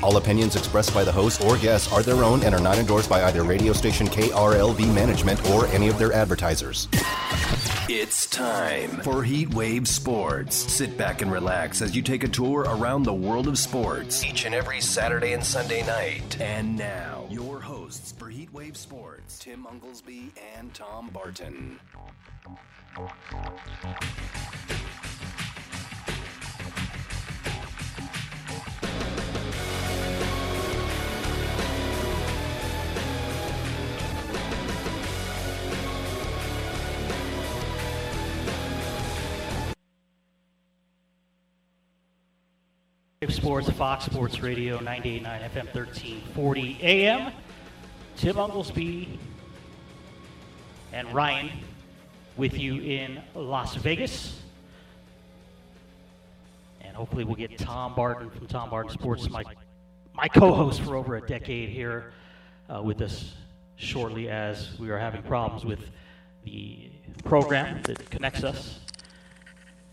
All opinions expressed by the host or guests are their own and are not endorsed by either radio station KRLV management or any of their advertisers. It's time for Heat Wave Sports. Sit back and relax as you take a tour around the world of sports each and every Saturday and Sunday night. And now, your hosts for Heat Wave Sports, Tim Unglesby and Tom Barton. Sports, Fox Sports Radio, 98.9 FM, 1340 AM. Tim Unglesby and Ryan with you in Las Vegas. And hopefully we'll get Tom Barton from Tom Barton Sports, my, my co-host for over a decade here uh, with us shortly as we are having problems with the program that connects us.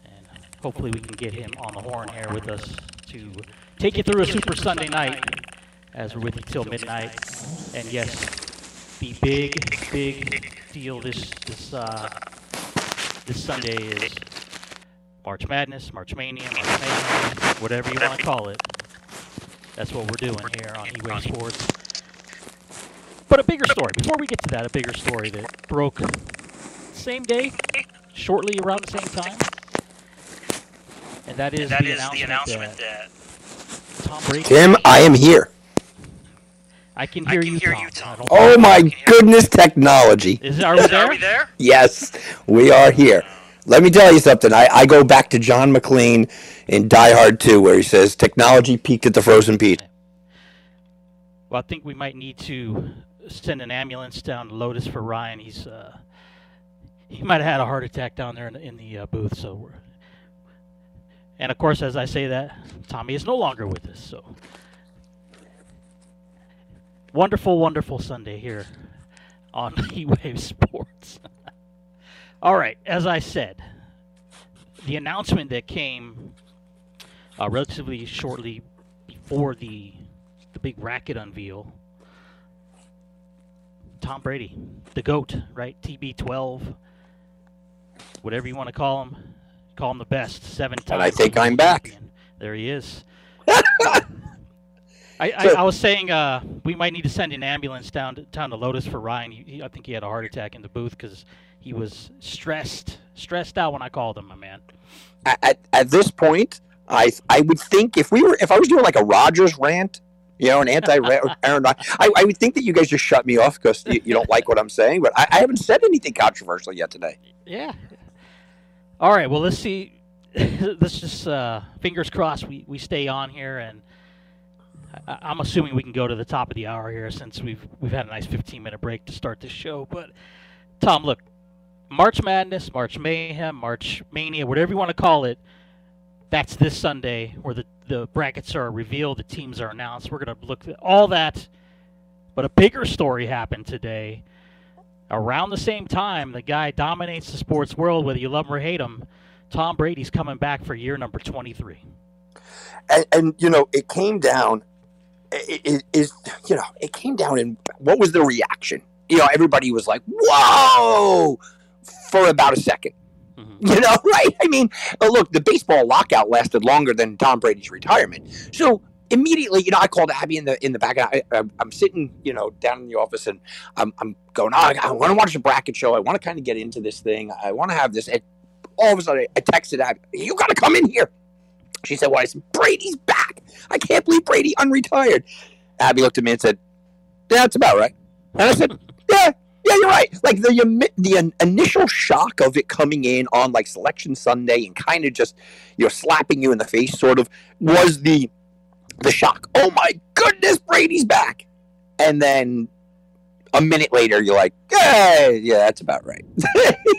And hopefully we can get him on the horn here with us to take you through a Super Sunday night as we're with you till midnight. And yes, the big, big deal this this uh, this Sunday is March Madness, March Mania, March Mayhem, whatever you want to call it. That's what we're doing here on Heat Wave Sports. But a bigger story. Before we get to that, a bigger story that broke same day, shortly around the same time. And that is, And that the, is announcement the announcement that that Tom Brady. Tim, I am here. I can I hear can you, hear Tom. you, Tom. Oh my goodness, technology. Is are we Are there? we there? Yes, we are here. Let me tell you something. I, I go back to John McClane in Die Hard 2, where he says, Technology peaked at the frozen pizza. Well, I think we might need to send an ambulance down to Lotus for Ryan. He's uh, he might have had a heart attack down there in, in the uh, booth. So, we're, and of course, as I say that, Tommy is no longer with us. So, wonderful, wonderful Sunday here on Heat Wave Sports. All right, as I said, the announcement that came uh, relatively shortly before the the big racket unveil. Tom Brady, the GOAT, right? TB12, whatever you want to call him. Call him the best. Seven times. And I think I'm back. There he is. I, I, I was saying uh, we might need to send an ambulance down to, down to Lotus for Ryan. He, he- I think he had a heart attack in the booth because he was stressed, stressed out when I called him, my man. At, at, this point, I I would think if we were if I was doing like a Rodgers rant, you know, an anti Aaron, Rod- I, I would think that you guys just shut me off because you, you don't like what I'm saying. But I, I haven't said anything controversial yet today. Yeah. All right. Well, let's see. let's just uh, fingers crossed we, we stay on here, and I, I'm assuming we can go to the top of the hour here since we've we've had a nice 15 minute break to start this show. But Tom, look, March Madness, March Mayhem, March Mania, whatever you want to call it. That's this Sunday where the, the brackets are revealed, the teams are announced. We're going to look at all that. But a bigger story happened today around the same time, the guy dominates the sports world, whether you love him or hate him. Tom Brady's coming back for year number 23. and, and you know it came down it, is you know it came down and what was the reaction you know everybody was like whoa for about a 2nd Mhm. you know right i mean look the baseball lockout lasted longer than tom brady's retirement so immediately you know i called abby in the in the back I, I, i'm sitting you know down in the office and i'm, I'm going oh, i want to watch the bracket show i want to kind of get into this thing i want to have this and all of a sudden i texted abby you got to come in here she said, "Why?" I said, "Brady's back. I can't believe Brady unretired." Abby looked at me and said, "Yeah, that's about right." And I said, "Yeah, yeah, you're right." Like the the initial shock of it coming in on like Selection Sunday and kind of just you know slapping you in the face, sort of, was the the shock. Oh my goodness, Brady's back! And then a minute later, you're like, "Yeah, yeah, that's about right."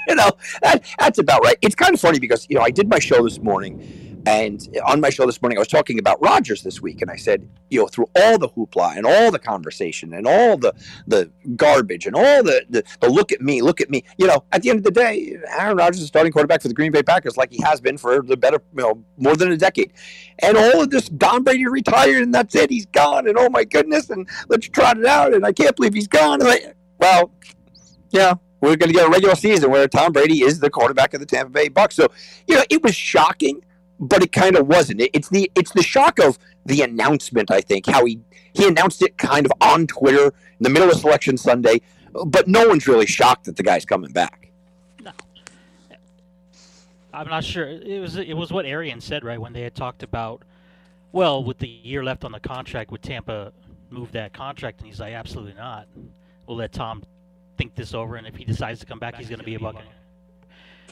you know, that, that's about right. It's kind of funny because you know I did my show this morning And on my show this morning, I was talking about Rodgers this week, and I said, you know, through all the hoopla and all the conversation and all the the garbage and all the, the, the look at me, look at me, you know, at the end of the day, Aaron Rodgers is starting quarterback for the Green Bay Packers like he has been for the better, you know, more than a decade. And all of this, Tom Brady retired, and that's it, he's gone, and oh my goodness, and let's trot it out, and I can't believe he's gone. Like, well, yeah, we're going to get a regular season where Tom Brady is the quarterback of the Tampa Bay Bucks. So, you know, it was shocking but it kind of wasn't. It's the it's the shock of the announcement. I think how he he announced it kind of on Twitter in the middle of Selection Sunday, but no one's really shocked that the guy's coming back. No. I'm not sure. It was it was what Arians said right when they had talked about, well, with the year left on the contract, would Tampa move that contract? And he's like, absolutely not. We'll let Tom think this over, and if he decides to come back, he's going to be a Buccaneer.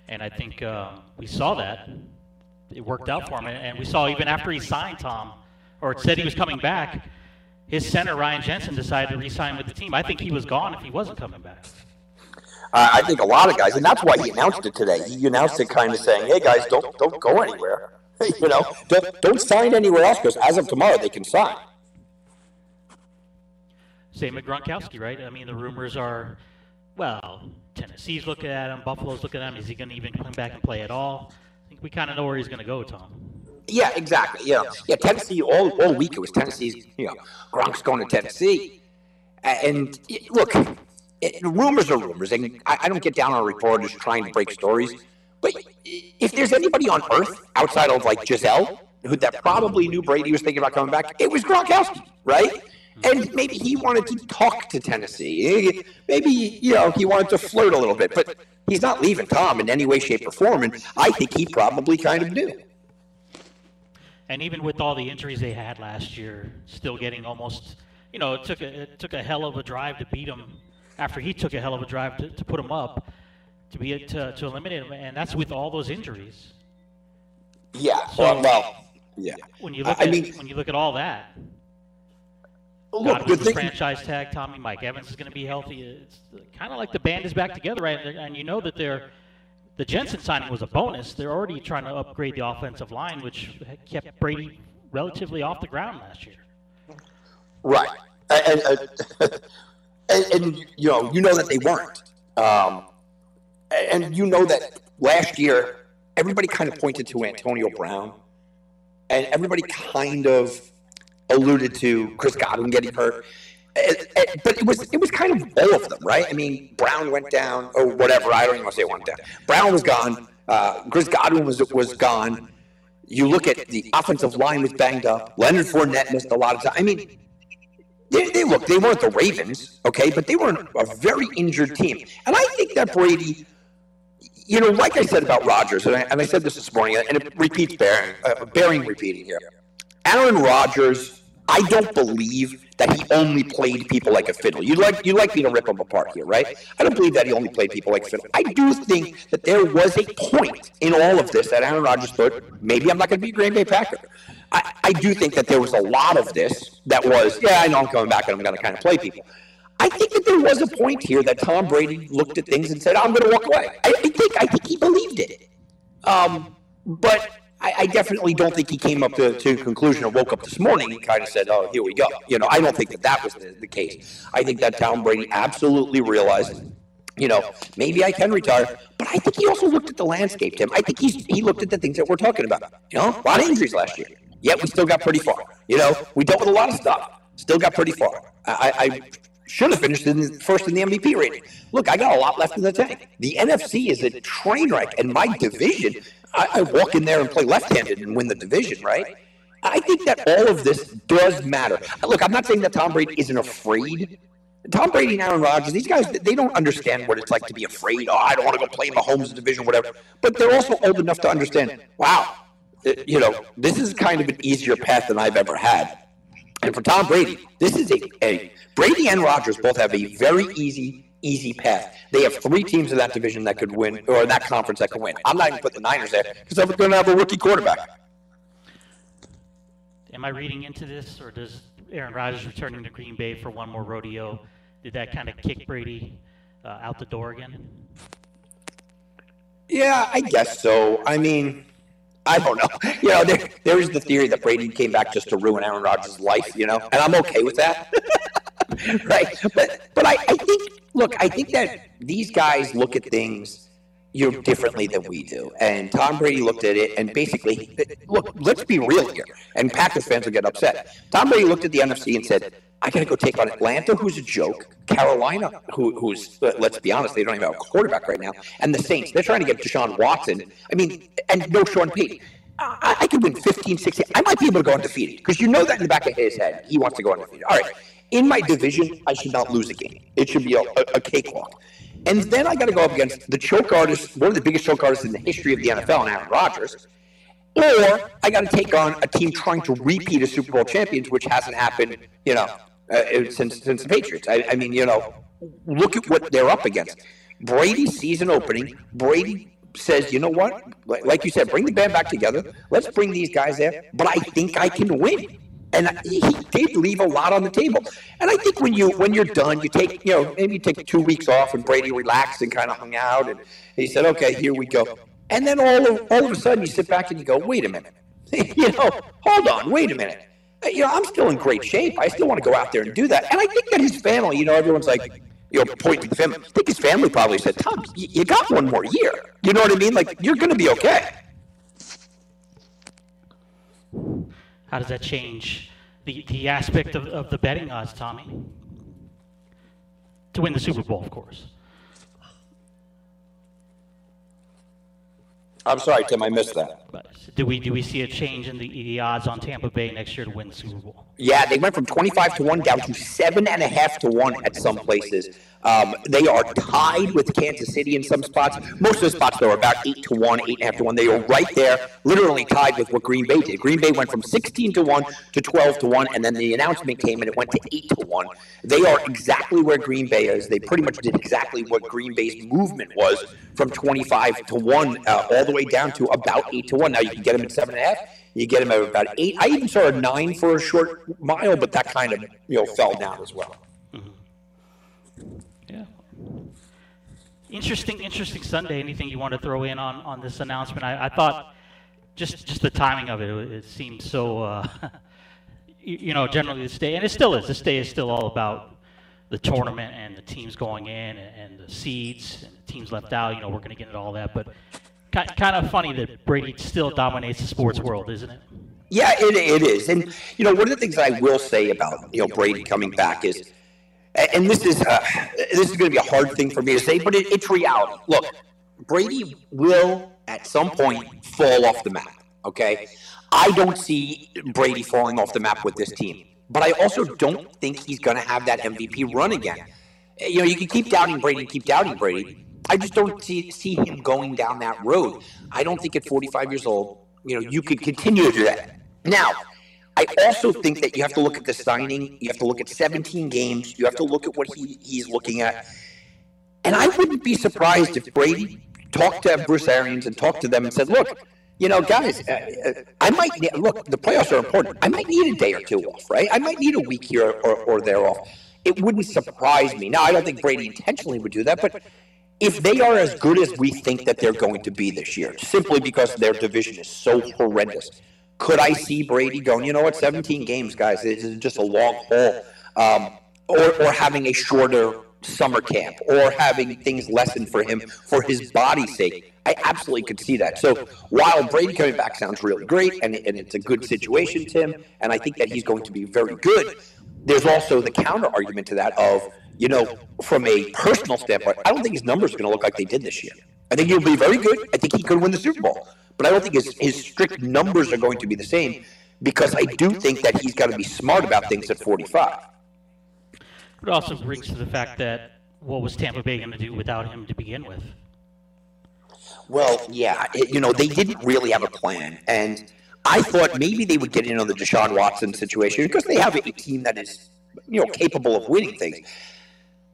And I think uh, we saw that it worked out for him. And we saw even after he signed Tom, or said he was coming back, his center Ryan Jensen decided to re-sign with the team. I think he was gone if he wasn't coming back. Uh, I think a lot of guys, and that's why he announced it today. He announced it kind of saying, "Hey guys, don't don't go anywhere. you know, don't, don't sign anywhere else because as of tomorrow they can sign." Same with Gronkowski, right? I mean, the rumors are, well, Tennessee's looking at him, Buffalo's looking at him. Is he going to even come back and play at all? We kind of know where he's going to go, Tom. Yeah, exactly. Yeah, yeah. Tennessee all all week it was Tennessee's. You know, Gronk's going to Tennessee, and look, it, rumors are rumors, and I, I don't get down on reporters trying to break stories. But if there's anybody on earth outside of like Gisele, who that probably knew Brady was thinking about coming back, it was Gronkowski, right? And maybe he wanted to talk to Tennessee. Maybe, you know, he wanted to flirt a little bit, but he's not leaving Tom in any way, shape, or form. And I think he probably kind of knew. And even with all the injuries they had last year, still getting almost, you know, it took a, it took a hell of a drive to beat him after he took a hell of a drive to, to put him up to be to, to eliminate him. And that's with all those injuries. Yeah. So, well, yeah. When you look I at, mean, when you look at all that, Look, the thing, franchise tag. Tommy Mike Evans is going to be healthy. It's kind of like the band is back together, right? And you know that they're the Jensen signing was a bonus. They're already trying to upgrade the offensive line, which kept Brady relatively off the ground last year. Right, and, and, and, and you know you know that they weren't, um, and you know that last year everybody kind of pointed to Antonio Brown, and everybody kind of alluded to Chris Godwin getting hurt. But it was it was kind of all of them, right? I mean, Brown went down or whatever. I don't even want to say went down. Brown was gone. Uh, Chris Godwin was was gone. You look at the offensive line was banged up. Leonard Fournette missed a lot of time. I mean, they, they look they weren't the Ravens, okay, but they were a very injured team. And I think that Brady, you know, like I said about Rodgers, and I, and I said this this morning, and it repeats bearing, uh, bearing repeating here. Aaron Rodgers I don't believe that he only played people like a fiddle. You like you like me to rip him apart here, right? I don't believe that he only played people like a fiddle. I do think that there was a point in all of this that Aaron Rodgers thought maybe I'm not going to be a Green Bay Packer. I, I do think that there was a lot of this that was yeah I know I'm coming back and I'm going to kind of play people. I think that there was a point here that Tom Brady looked at things and said I'm going to walk away. I, I think I think he believed it. Um, but I, I, definitely don't think he came up to, to a conclusion or woke up this morning and kind of said, oh, here we go. You know, I don't think that that was the, the case. I think that Tom Brady absolutely realized, you know, maybe I can retire, but I think he also looked at the landscape, Tim. I think he's, he looked at the things that we're talking about. You know, a lot of injuries last year, yet we still got pretty far. You know, we dealt with a lot of stuff, still got pretty far. I, I should have finished in first in the MVP rating. Look, I got a lot left in the tank. The NFC is a train wreck, and my division I, I walk in there and play left-handed and win the division, right? I think that all of this does matter. Look, I'm not saying that Tom Brady isn't afraid. Tom Brady and Aaron Rodgers, these guys, they don't understand what it's like to be afraid. Oh, I don't want to go play in Mahomes' division, whatever. But they're also old enough to understand, wow, uh, you know, this is kind of an easier path than I've ever had. And for Tom Brady, this is a, a Brady and Rodgers both have a very easy easy path. They have three teams in that division that could win, or in that conference that could win. I'm not even putting the Niners there because they're going to have a rookie quarterback. Am I reading into this, or does Aaron Rodgers returning to Green Bay for one more rodeo? Did that kind of kick Brady uh, out the door again? Yeah, I guess so. I mean, I don't know. You know, there, there is the theory that Brady came back just to ruin Aaron Rodgers' life, you know, and I'm okay with that. right. But, but I, I think, look, I think that these guys look at things you know, differently than we do. And Tom Brady looked at it and basically, look, let's be real here. And Packers fans will get upset. Tom Brady looked at the NFC and said, I got to go take on Atlanta, who's a joke. Carolina, who, who's, let's be honest, they don't even have a quarterback right now. And the Saints, they're trying to get Deshaun Watson. I mean, and no Sean Payton. I, I could win 15, 16. I might be able to go undefeated because you know that in the back of his head, he wants to go undefeated. All right. In my division, I should not lose a game. It should be a, a, a cakewalk. And then I got to go up against the choke artist, one of the biggest choke artists in the history of the NFL, and Aaron Rodgers. Or I got to take on a team trying to repeat as Super Bowl champions, which hasn't happened, you know, uh, since since the Patriots. I, I mean, you know, look at what they're up against. Brady's season opening. Brady says, you know what? Like you said, bring the band back together. Let's bring these guys there. But I think I can win and he did leave a lot on the table. And I think when you when you're done, you take you know maybe you take two weeks off, and Brady relaxed and kind of hung out, and he said, "Okay, here we go." And then all of all of a sudden, you sit back and you go, "Wait a minute, you know, hold on, wait a minute." Uh, you know, I'm still in great shape. I still want to go out there and do that. And I think that his family, you know, everyone's like, you know, point to the family. I think his family probably said, "Tom, you got one more year." You know what I mean? Like you're going to be okay. How does that change the, the aspect of, of the betting odds, Tommy? To win the Super Bowl, of course. I'm sorry, Tim, I missed that. Do we do we see a change in the, the odds on Tampa Bay next year to win the Super Bowl? Yeah, they went from 25 to 1 down to 7.5 to 1 at some places. Um, they are tied with Kansas City in some spots. Most of the spots, though, are about 8 to 1, 8.5 to 1. They are right there, literally tied with what Green Bay did. Green Bay went from 16 to 1 to 12 to 1, and then the announcement came and it went to 8 to 1. They are exactly where Green Bay is. They pretty much did exactly what Green Bay's movement was from 25 to 1 uh, all the way down to about 8 to 1. Now you can get them at 7.5 you get him at about eight. I even saw a nine for a short mile, but that kind of you know fell down as well. Mm-hmm. Yeah. Interesting, interesting Sunday. Anything you want to throw in on, on this announcement? I, I thought just just the timing of it. It seemed so. Uh, you, you know, generally this day, and it still is. This day is still all about the tournament and the teams going in and, and the seeds and the teams left out. You know, we're going to get into all that, but kind of funny that Brady still dominates the sports world, isn't it? Yeah, it, it is. And, you know, one of the things I will say about, you know, Brady coming back is, and this is uh, this is going to be a hard thing for me to say, but it, it's reality. Look, Brady will at some point fall off the map. Okay, I don't see Brady falling off the map with this team, but I also don't think he's going to have that MVP run again. You know, you can keep doubting Brady, keep doubting Brady, I just don't see, see him going down that road. I don't think at 45 years old, you know, you could continue to do that. Now, I also think that you have to look at the signing. You have to look at 17 games. You have to look at what he, he's looking at. And I wouldn't be surprised if Brady talked to Bruce Arians and talked to them and said, look, you know, guys, uh, uh, I might look. The playoffs are important. I might need a day or two off, right? I might need a week here or, or there off. It wouldn't surprise me. Now, I don't think Brady intentionally would do that, but if they are as good as we think that they're going to be this year, simply because their division is so horrendous, could I see Brady going, you know what, 17 games, guys, this is just a long haul, um, or, or having a shorter summer camp, or having things lessened for him for his body's sake? I absolutely could see that. So while Brady coming back sounds really great, and, and it's a good situation, Tim, and I think that he's going to be very good, there's also the counter argument to that of, you know, from a personal standpoint, I don't think his numbers are going to look like they did this year. I think he'll be very good. I think he could win the Super Bowl. But I don't think his, his strict numbers are going to be the same because I do think that he's got to be smart about things at 45. It also brings to the fact that what was Tampa Bay going to do without him to begin with? Well, yeah, it, you know, they didn't really have a plan. And I thought maybe they would get in on the Deshaun Watson situation because they have a team that is, you know, capable of winning things.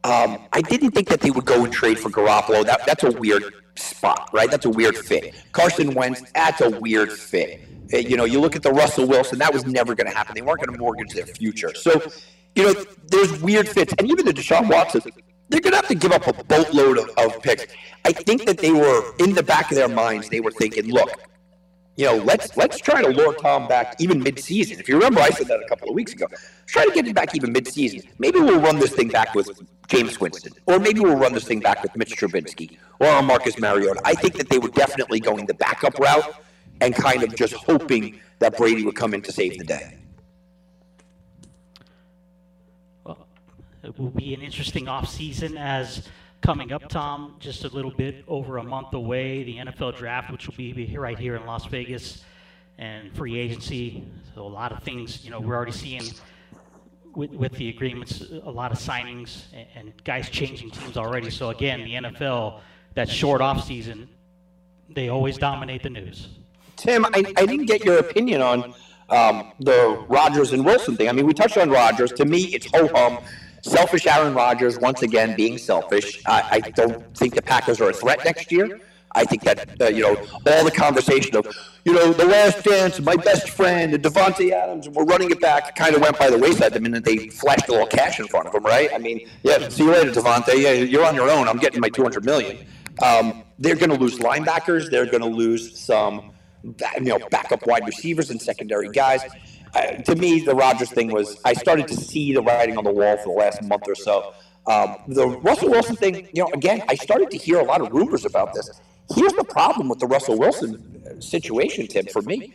Um, I didn't think that they would go and trade for Garoppolo. That, that's a weird spot, right? That's a weird fit. Carson Wentz, that's a weird fit. Uh, you know, you look at the Russell Wilson, that was never going to happen. They weren't going to mortgage their future. So, you know, there's weird fits. And even the Deshaun Watson, they're going to have to give up a boatload of, of picks. I think that they were, in the back of their minds, they were thinking, look, you know, let's let's try to lure Tom back even mid-season. If you remember, I said that a couple of weeks ago. try to get him back even mid-season. Maybe we'll run this thing back with Jameis Winston, or maybe we'll run this thing back with Mitch Trubisky or Marcus Mariota. I think that they were definitely going the backup route and kind of just hoping that Brady would come in to save the day. Well, it will be an interesting offseason as coming up, Tom, just a little bit over a month away. The NFL draft, which will be right here in Las Vegas, and free agency. So a lot of things, you know, we're already seeing with, with the agreements, a lot of signings and, guys changing teams already. So again, the NFL, that short off season, they always dominate the news. Tim, I, I didn't get your opinion on um, the Rodgers and Wilson thing. I mean, we touched on Rodgers. To me, it's ho hum. Selfish Aaron Rodgers, once again, being selfish. I, I don't think the Packers are a threat next year. I think that, uh, you know, all the conversation of, you know, the last dance, my best friend, and Davante Adams, and we're running it back, kind of went by the wayside the minute they flashed a little cash in front of him, right? I mean, yeah, see you later, Davante. Yeah, you're on your own. I'm getting my 200 million. Um, they're going to lose linebackers. They're going to lose some, you know, backup wide receivers and secondary guys to me, the Rodgers thing was I started to see the writing on the wall for the last month or so. Um, the Russell Wilson thing, you know, again, I started to hear a lot of rumors about this. Here's the problem with the Russell Wilson uh, situation, Tim, for me.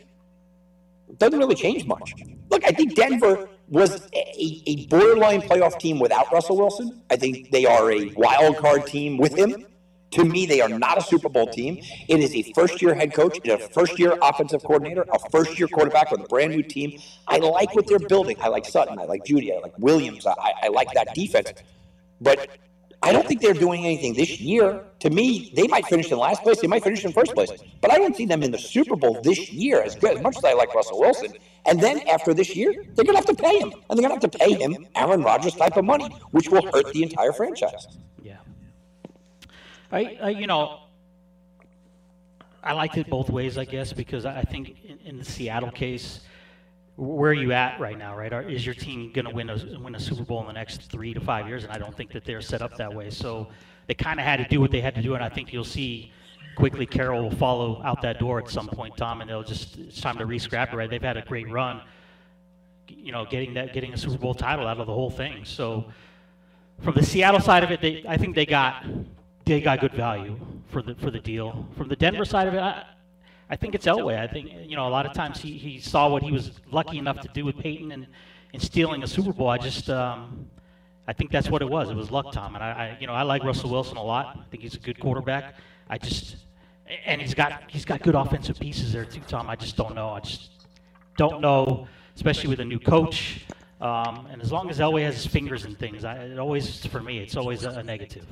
It doesn't really change much. Look, I think Denver was a, a borderline playoff team without Russell Wilson. I think they are a wild card team with him. To me, they are not a Super Bowl team. It is a first year head coach, a first year offensive coordinator, a first year quarterback with a brand new team. I like what they're building. I like Sutton. I like Jeudy. I like Williams. I, I like that defense. But I don't think they're doing anything this year. To me, they might finish in last place. They might finish in first place. But I don't see them in the Super Bowl this year as good, as much as I like Russell Wilson. And then after this year, they're going to have to pay him. And they're going to have to pay him Aaron Rodgers type of money, which will hurt the entire franchise. I, I, you know, I liked it both ways, I guess, because I think in, in the Seattle case, where are you at right now, right? Are, is your team going to win a win a Super Bowl in the next three to five years? And I don't think that they're set up that way. So they kind of had to do what they had to do, and I think you'll see quickly Carroll will follow out that door at some point, Tom, and they'll just it's time to re-scrap it. Right? They've had a great run, you know, getting that getting a Super Bowl title out of the whole thing. So from the Seattle side of it, they, I think they got they got good value for the for the deal. From the Denver side of it, I, I think it's Elway. I think you know a lot of times he, he saw what he was lucky enough to do with Peyton and, and stealing a Super Bowl. I just um, I think that's what it was. It was luck, Tom. And I, I you know I like Russell Wilson a lot. I think he's a good quarterback. I just and he's got he's got good offensive pieces there too, Tom. I just don't know. I just don't know, especially with a new coach. Um, and as long as Elway has his fingers in things, I, it always for me it's always a, a negative.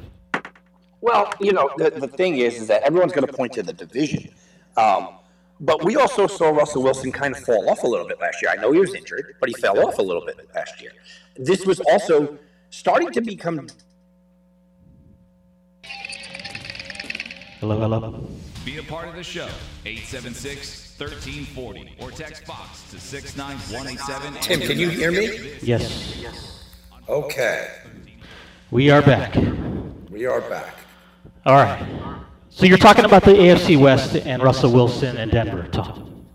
Well, you know, the, the thing is, is that everyone's going to point to the division. Um, but we also saw Russell Wilson kind of fall off a little bit last year. I know he was injured, but he fell off a little bit last year. This was also starting to become. Hello, hello. Be a part of the show. 876 1340 or text Fox to 69187. Tim, can you hear me? Yes. Okay. We are back. We are back. All right. So you're talking about the AFC West and Russell Wilson and Denver, Tom.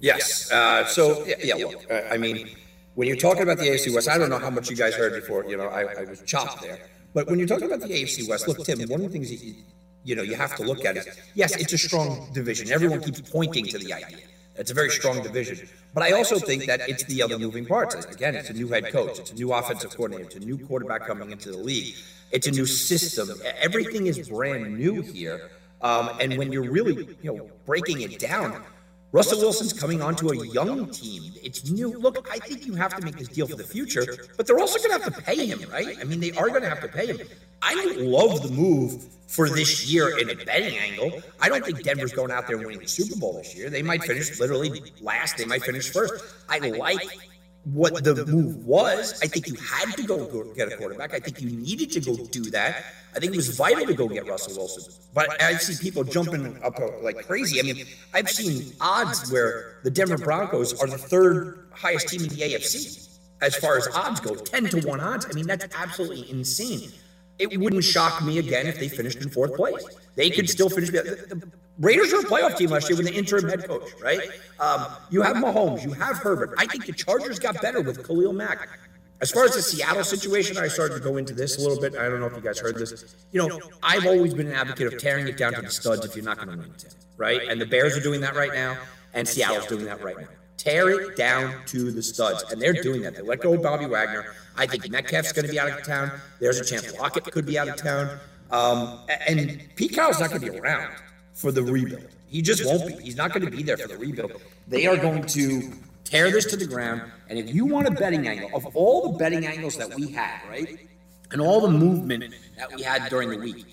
Yes. Uh, so yeah, yeah look, uh, I mean, when you're talking about the AFC West, I don't know how much you guys heard before. You know, I, I was chopped there. But when you're talking about the AFC West, look, Tim, one of the things you, you know you have to look at is yes, it's a strong division. Everyone keeps pointing to the idea. It's a very strong division. But I also think that it's the other moving parts. Again, it's a new head coach, it's a new offensive coordinator, it's a new quarterback coming into the league. It's a new system. Everything is brand new here. Um, and when you're really, you know, breaking it down, Russell Wilson's coming onto a young team. It's new. Look, I think you have to make this deal for the future, but they're also going to have to pay him, right? I mean, they are going to have to pay him. I love the move for this year in a betting angle. I don't think Denver's going out there winning the Super Bowl this year. They might finish literally last. They might finish first. I like what the move was. I think you had to go get a quarterback. I think you needed to go do that. I think it was vital to go get Russell Wilson. But I see people jumping up like crazy. I mean, I've seen odds where the Denver Broncos are the third highest team in the AFC as far as odds go 10 to 1 odds. I mean, that's absolutely insane. it wouldn't shock me again if they finished in fourth place. They could still finish. The, the Raiders were a playoff team last year with an interim head coach, right? Um, you have Mahomes, you have Herbert. I think the Chargers got better with Khalil Mack. As far as the Seattle situation, I started to go into this a little bit. I don't know if you guys heard this. You know, I've always been an advocate of tearing it down to the studs if you're not going to win, right? And the Bears are doing that right now, and Seattle's doing that right now. Tear it down to the studs, and they're doing that. They let go of Bobby Wagner. I think Metcalf's going to be out of town. There's a chance Lockett could be out of town, um, and Pete Carroll's not going to be around for the rebuild. He just won't be. He's not going to be there for the rebuild. They are going to tear this to the ground. And if you want a betting angle, of all the betting angles that we had, right, and all the movement that we had during the week,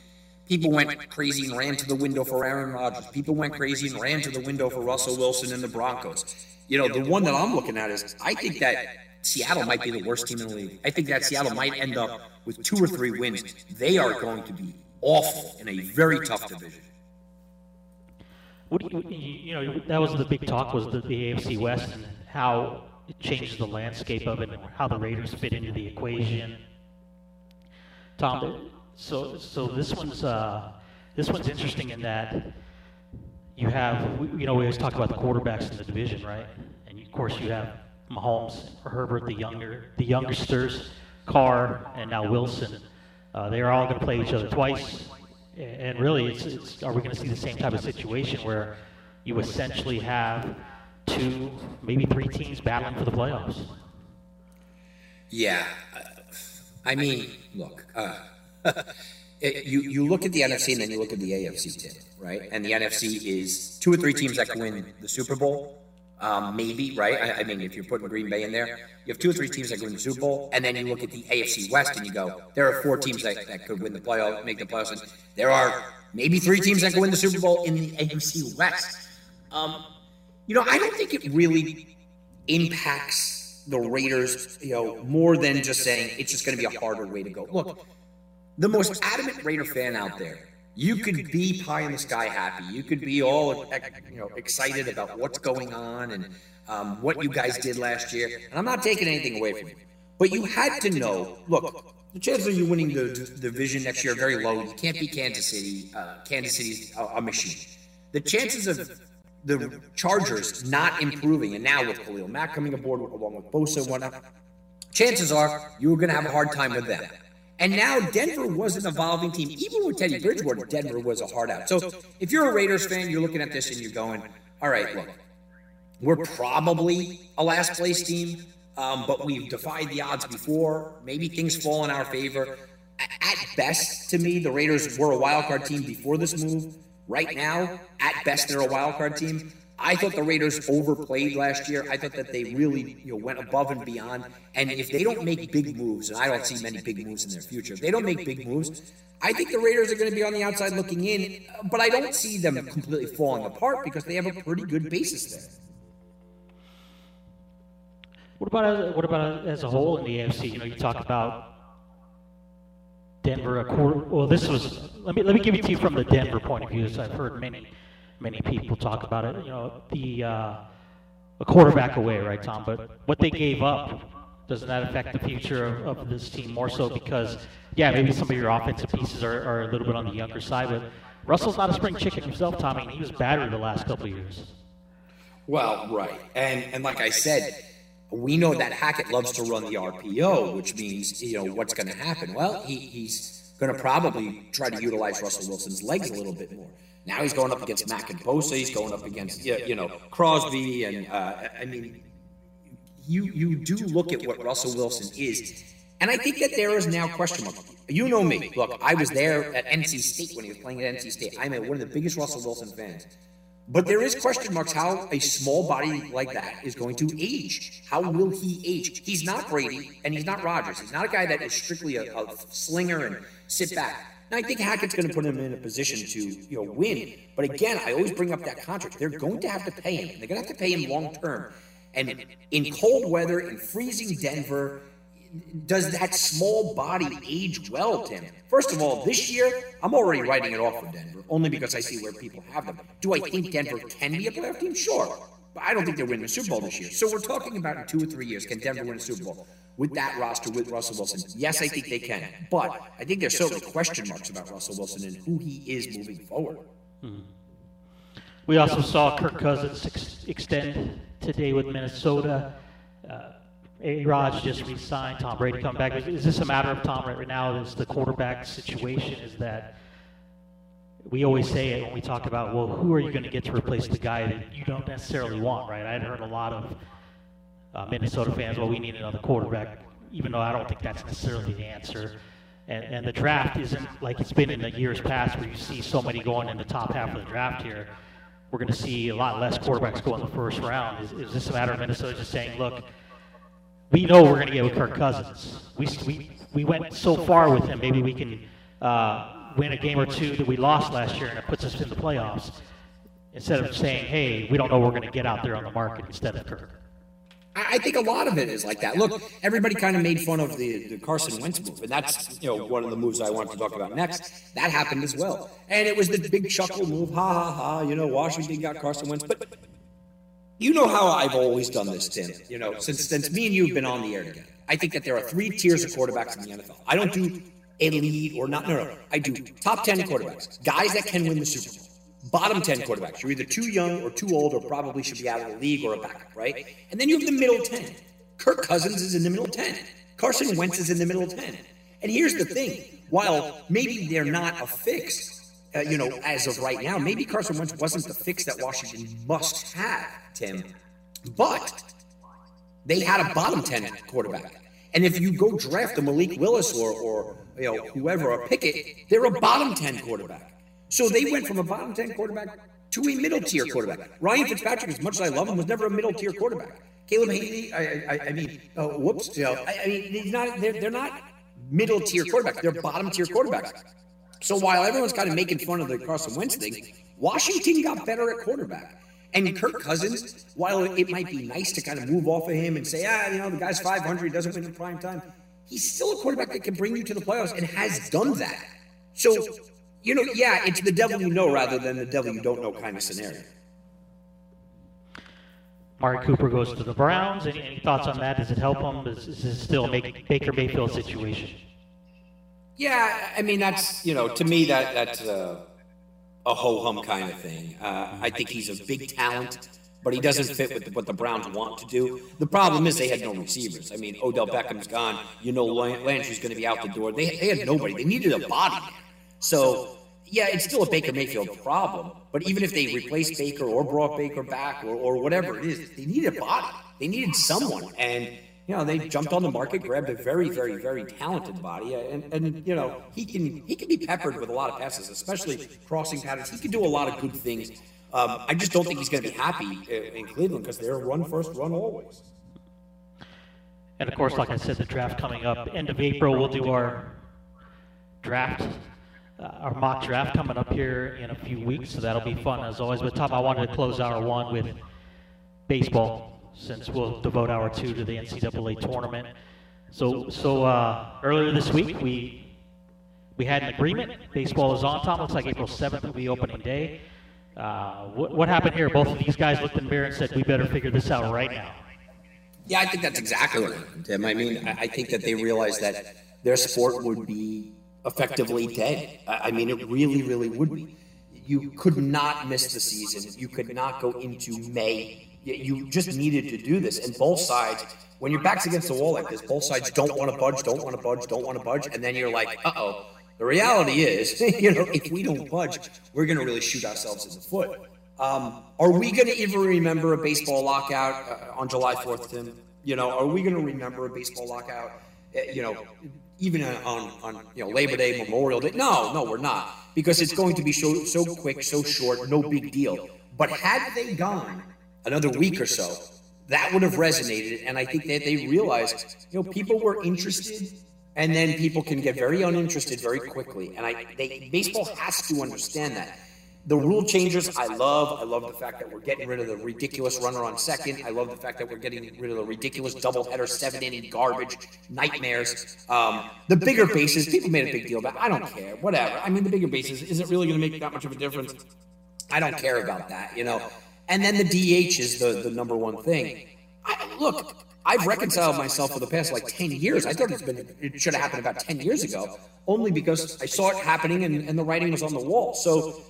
people went crazy and ran to the window for Aaron Rodgers. People went crazy and ran to the window for Russell Wilson and the Broncos. You know, the one that I'm looking at is I think that Seattle might be the worst team in the league. I think that Seattle might end up with two or three wins. They are going to be awful in a very tough division. What do you, you know, that was the big talk was the, the AFC West and how it changes the landscape of it and how the Raiders fit into the equation. Tom, so so this one's uh, this one's interesting in that you have you know we always talk about the quarterbacks in the division, right? And of course you have Mahomes, Herbert, the younger the youngsters, Carr, and now Wilson. Uh, they are all going to play each other twice. And really, it's, it's, are we going to see the same type of situation where you essentially have two, maybe three teams battling for the playoffs? Yeah. I mean, look, uh, it, you, you look at the NFC and then you look at the AFC, too, right? And the NFC is two or three teams that can win the Super Bowl um, maybe, right? I, I, mean, if you're putting Green Bay in there, you have two or three teams that can win the Super Bowl, and then you look at the AFC West and you go, there are four teams that, that could win the playoff, make the playoffs. There are maybe three teams that can win the Super Bowl in the AFC West. Um, you know, I don't think it really impacts the Raiders, you know, more than just saying it's just going to be a harder way to go. Look, the most adamant Raider fan out there you could be pie in the sky happy. You could be all you know excited about what's going on and um, what you guys did last year. And I'm not taking anything away from you, but you had to know. Look, the chances of you winning the, the division next year are very low. You can't beat Kansas City. Uh, Kansas City's a, a machine. The chances of the Chargers not improving, and now with Khalil Mack coming aboard along with Bosa and whatnot, chances are you're going to have a hard time with them. And now Denver was an evolving team. Even with Teddy Bridgewater, Denver was a hard out. So if you're a Raiders fan, you're looking at this and you're going, all right, look, we're probably a last place team, um, but we've defied the odds before. Maybe things fall in our favor. At best, to me, the Raiders were a wild card team before this move. Right now, at best, they're a wild card team. I thought the Raiders overplayed last year. I thought that they really you know, went above and beyond. And if they don't make big moves, and I don't see many big moves in their future, if they don't make big moves, I think the Raiders are going to be on the outside looking in. But I don't see them completely falling apart because they have a pretty good basis there. What about as, what about as a whole in the AFC? You know, you talk about Denver a quarter. Well, this was let me let me give it to you from the Denver point of view. As I've heard many many people talk about it. You know, the uh, a quarterback away, right, Tom? But what they gave up doesn't that affect the future of, of this team more so because, yeah, maybe some of your offensive pieces are, are a little bit on the younger side, but Russell's not a spring chicken himself, Tommy. He was battered the last couple years. Well, right, and and like I said, we know that Hackett loves to run the RPO, which means you know what's going to happen. Well, he, he's going to probably try to utilize Russell Wilson's legs a little bit more. Now he's going up against Mack and Bosa. He's going up against you know Crosby, and uh, I mean, you you do look at what Russell Wilson is, and I think that there is now question mark. You know me. Look, I was there at NC State when he was playing at NC State. I'm one of the biggest Russell Wilson fans. But there is question marks how a small body like that is going to age. How will he age? He's not Brady and he's not Rodgers. He's not a guy that is strictly a, a slinger and sit back. Now, I think Hackett's going to put him in a position to, you know, win. But again, I always bring up that contract. They're going to have to pay him. They're going to have to pay him long term. And in cold weather, in freezing Denver, does that small body age well, Tim? First of all, this year, I'm already writing it off for Denver, only because I see where people have them. Do I think Denver can be a playoff team? Sure. But I don't think they're winning the Super Bowl this year. So we're talking about in two or three years, can Denver win a Super Bowl? With that roster with Russell Wilson? Yes, I think they can. But I think there's certainly question marks about Russell Wilson and who he is moving forward. We also saw Kirk Cousins ex- extend today with Minnesota. Uh, A-Rod just re-signed. Tom Brady coming back. Is, is this a matter of Tom right now? Is the quarterback situation? Is that we always say it when we talk about well, who are you going to get to replace the guy that you don't necessarily want, right? I'd heard a lot of uh, Minnesota fans, well, we need another quarterback, even though I don't think that's necessarily the answer. And, and the draft isn't like it's been in the years past where you see so many going in the top half of the draft here. We're going to see a lot less quarterbacks go in the first round. Is, is this a matter of Minnesota just saying, look, we know we're going to get with Kirk Cousins. We, we, we went so far with him, maybe we can uh, win a game or two that we lost last year and it puts us in the playoffs. Instead of saying, hey, we don't know we're going to get out there on the market instead of Kirk. I I think a lot of it is like that. Look, everybody kind of made fun of the, the Carson Wentz move, and that's you know one of the moves I wanted to talk about next. That happened as well, and it was the big chuckle move. Ha ha ha! You know, Washington got Carson Wentz, but you know how I've always done this, Tim. You know, since since me and you have been on the air together, I think that there are three tiers of quarterbacks in the NFL. I don't do elite or not. No, no, I do top ten quarterbacks, guys that can win the Super Bowl. Bottom 10 quarterbacks. You're either too young or too old or probably should be out of the league or a backup, right? And then you have the middle 10. Kirk Cousins is in the middle 10. Carson Wentz is in the middle 10. And here's the thing while maybe they're not a fix, uh, you know, as of right now, maybe Carson Wentz wasn't the fix that Washington must have, Tim. But they had a bottom 10 quarterback. And if you go draft a Malik Willis or, or you know, whoever, or Pickett, they're a bottom 10 quarterback. So they went from a bottom 10 quarterback to a middle tier quarterback. Ryan Fitzpatrick, as much as I love him, was never a middle tier quarterback. Caleb Haley, I, I, I mean, uh, whoops, you know, I, I mean, he's not, they're, they're not middle tier quarterbacks. They're bottom tier quarterbacks. So while everyone's kind of making fun of the Carson Wentz thing, Washington got better at quarterback. And Kirk Cousins, while it might be nice to kind of move off of him and say, ah, you know, the guy's 500, he doesn't win in prime time, he's still a quarterback that can bring you to the playoffs and has done that. So, you know, yeah, it's the devil you know rather than the devil you don't know kind of scenario. Amari Cooper goes to the Browns. Any, any thoughts on that? Does it help him? Is, is this still a make, Baker Mayfield situation? Yeah, I mean that's you know to me that that's a, a ho hum kind of thing. Uh, I think he's a big talent, but he doesn't fit with what the Browns want to do. The problem is they had no receivers. I mean Odell Beckham's gone. You know Lan- Landry's going to be out the door. They, they had nobody. They needed a body. So yeah, it's still a Baker Mayfield problem. But even if they replaced Baker or brought Baker back or, or whatever it is, they needed a body. They needed someone. And, you know, they jumped on the market, grabbed a very, very, very talented body. And, and you know, he can he can be peppered with a lot of passes, especially crossing patterns. He can do a lot of good things. Um, I just don't think he's going to be happy in Cleveland because they're run first, run always. And of course, like I said, the draft coming up end of April. We'll do our draft, uh, our mock draft coming up here in a few weeks. So that'll be fun as always. But Tom, I wanted to close hour one with baseball, since we'll devote hour two to the NCAA tournament. So, so uh, earlier this week we we had an agreement. Baseball is on. Tom looks like April seventh will be opening day. Uh, what, what happened here? Both of these guys looked in the mirror and said, "We better figure this out right now." Yeah, I think that's exactly what happened, Tim. I mean, I think that they realized that their sport would be effectively dead. I I mean, it really, really would be. You could not miss the season. You could not go into May. You- You just needed to do this. And both sides, when your back's against the wall like this, both sides don't want to budge, don't want to budge, don't want to budge. And then you're like, uh oh. The reality is, you know, if we don't budge, we're going to really shoot ourselves in the foot. Um, are we going to even remember a baseball lockout uh, on July 4th, Tim? You know, are we going to remember a baseball lockout? Uh, you know, even on, on you know Labor Day, Memorial Day? No, no, we're not because it's going to be so so quick, so short, no big deal. But had they gone another week or so, that would have resonated, and I think that they realized, you know, people were interested and then people can get very uninterested very quickly. And I, they, baseball has to understand that. The rule changes, I love. I love the fact that we're getting rid of the ridiculous runner on second. I love the fact that we're getting rid of the ridiculous doubleheader, seven inning garbage, nightmares. Um, the bigger bases, people made a big deal about. I don't care, whatever. I mean, the bigger bases, is it really going to make that much of a difference? I don't care about that, you know. And then the DH is the, the number one thing. I, look, I've reconciled myself for the past like 10 years. I thought it's been, it should have happened about 10 years ago, only because I saw it happening and, and the writing was on the wall. So,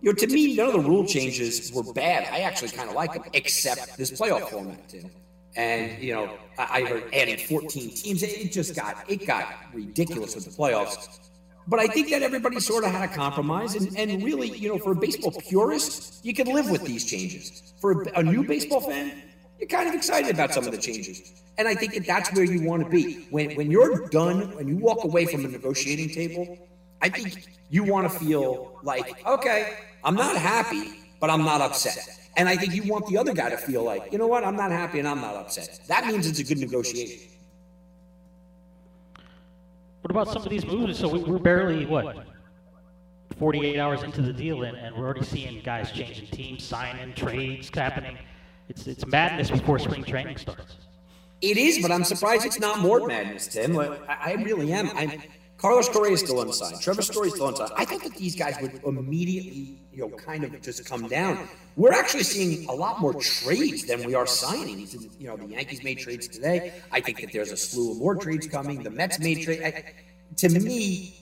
you know, to me, none of the rule changes were bad. I actually kind of like them, except this playoff format, too. And, you know, I, I heard adding 14 teams, it just got, it got ridiculous with the playoffs. But I think that everybody sort of had a compromise. And, and really, you know, for a baseball purist, you can live with these changes. For a, a new baseball fan, you're kind of excited about some of the changes. And I think that that's where you want to be. When, when you're done, when you walk away from the negotiating table, I think you want to feel like, okay, I'm not happy, but I'm not upset. And I think you want the other guy to feel like, you know what, I'm not happy and I'm not upset. That means it's a good negotiation. What about some of these moves? So we, we're barely, what, 48 hours into the deal, and, and we're already seeing guys changing teams, signing, trades happening. It's, it's madness before spring training starts. It is, but I'm surprised it's not more madness, Tim. I, I really am. I'm, Carlos Correa is still unsigned. Trevor Story is still unsigned. I thought that these guys would immediately, you know, kind of just come down. We're actually seeing a lot more trades than we are signings. You know, the Yankees made trades today. I think that there's a slew of more trades coming. The Mets made trades. To me,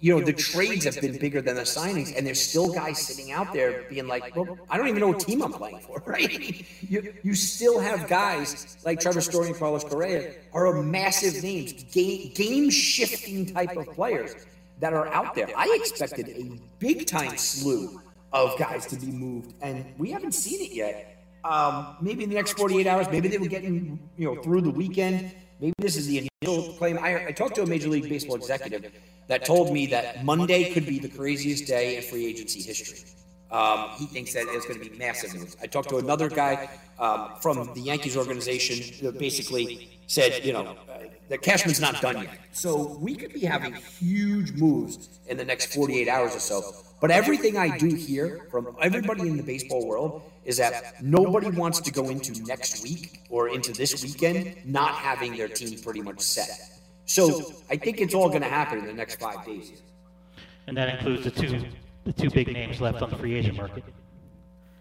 you know, the trades have been bigger than the signings, and there's still guys sitting out there being like, well, I don't even know what team I'm playing for, right? you, you still have guys like Trevor Story and Carlos Correa are massive names, game, game shifting type of players that are out there. I expected a big time slew of guys to be moved, and we haven't seen it yet. Um, maybe in the next 48 hours, maybe they were getting, you know, through the weekend. Maybe this is the initial claim. I, I talked to a Major League Baseball executive that told me that Monday could be the craziest day in free agency history. Um, he thinks that it's going to be massive news. I talked to another guy um, from the Yankees organization that basically said, you know, uh, that Cashman's not done yet. So we could be having huge moves in the next 48 hours or so. But everything I do hear from everybody in the baseball world is that nobody wants to go into next week or into this weekend not having their team pretty much set. So I think it's all going to happen in the next five days. And that includes the two the two big names left on the free agent market.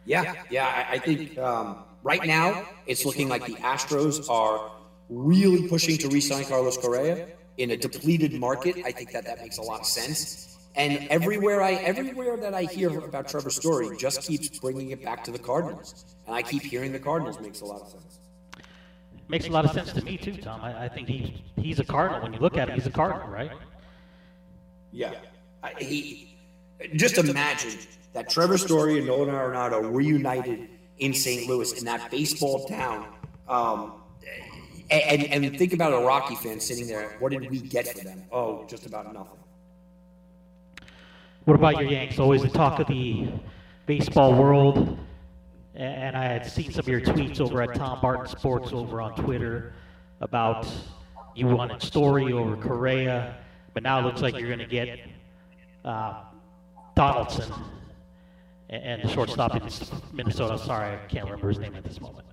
Yeah, yeah. I, I think um, right now it's looking like the Astros are really pushing to re-sign Carlos Correa in a depleted market. I think that that makes a lot of sense. And everywhere I everywhere that I hear about Trevor Story just keeps bringing it back to the Cardinals, and I keep hearing the Cardinals makes a lot of sense. Makes a lot of sense to me too, Tom. I, I think he's he's a Cardinal. When you look at him, he's a Cardinal, right? Yeah, I, he. Just imagine that Trevor Story and Nolan Arenado reunited in St. Louis in that baseball town. Um, and, and think about a Rocky fan sitting there. What did we get for them? Oh, just about nothing. What about your Yanks? Always the talk of the baseball world. And I had seen some of your tweets over at Tom Barton Sports over on Twitter about you wanted Story over Correa, but now it looks like you're going to get uh, Donaldson and the shortstop in Minnesota. Sorry, I can't remember his name at this moment.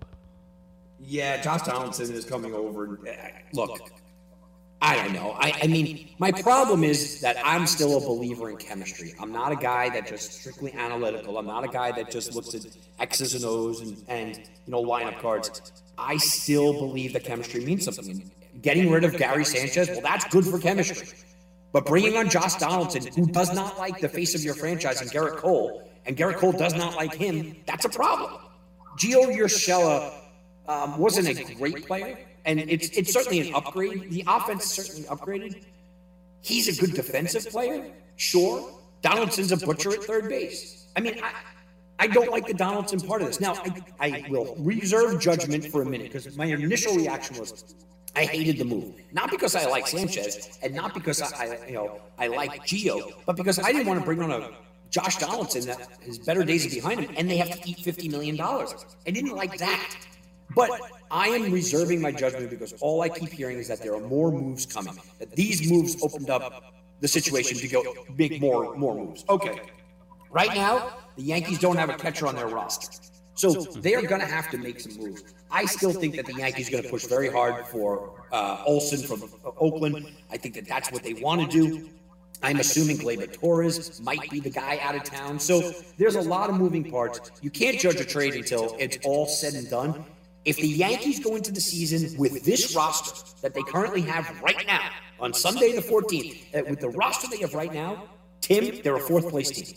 Yeah, Josh Donaldson is coming over. Look, I don't know. I, I mean, my problem is that I'm still a believer in chemistry. I'm not a guy that just strictly analytical. I'm not a guy that just looks at X's and O's and, and you know lineup cards. I still believe that chemistry means something. Getting rid of Gary Sanchez, well, that's good for chemistry. But bringing on Josh Donaldson, who does not like the face of your franchise, and Gerrit Cole, and Gerrit Cole does not like him, that's a problem. Gio Urshela um, wasn't a great player and it's it's certainly an upgrade. The offense certainly upgraded. He's a good defensive player, sure. Donaldson's a butcher at third base. I mean, I, I don't like the Donaldson part of this. Now, I, I will reserve judgment for a minute because my initial reaction was I hated the move. Not because I like Sanchez and not because I, I you know I like Gio, but because I didn't want to bring on a Josh Donaldson that his better days are behind him and they have to eat fifty million dollars. I didn't like that. But I am reserving my judgment because all I keep hearing is that there are more moves coming. That these moves opened up the situation to go make more more moves. Okay. Right now, the Yankees don't have a catcher on their roster. So they're going to have to make some moves. I still think that the Yankees are going to push very hard for uh, Olson from Oakland. I think that that's what they want to do. I'm assuming Gleyber Torres might be the guy out of town. So there's a lot of moving parts. You can't judge a trade until it's all said and done. If the Yankees go into the season with this roster that they currently have right now on Sunday the 14th, uh, with the roster they have right now, Tim, they're a fourth place team.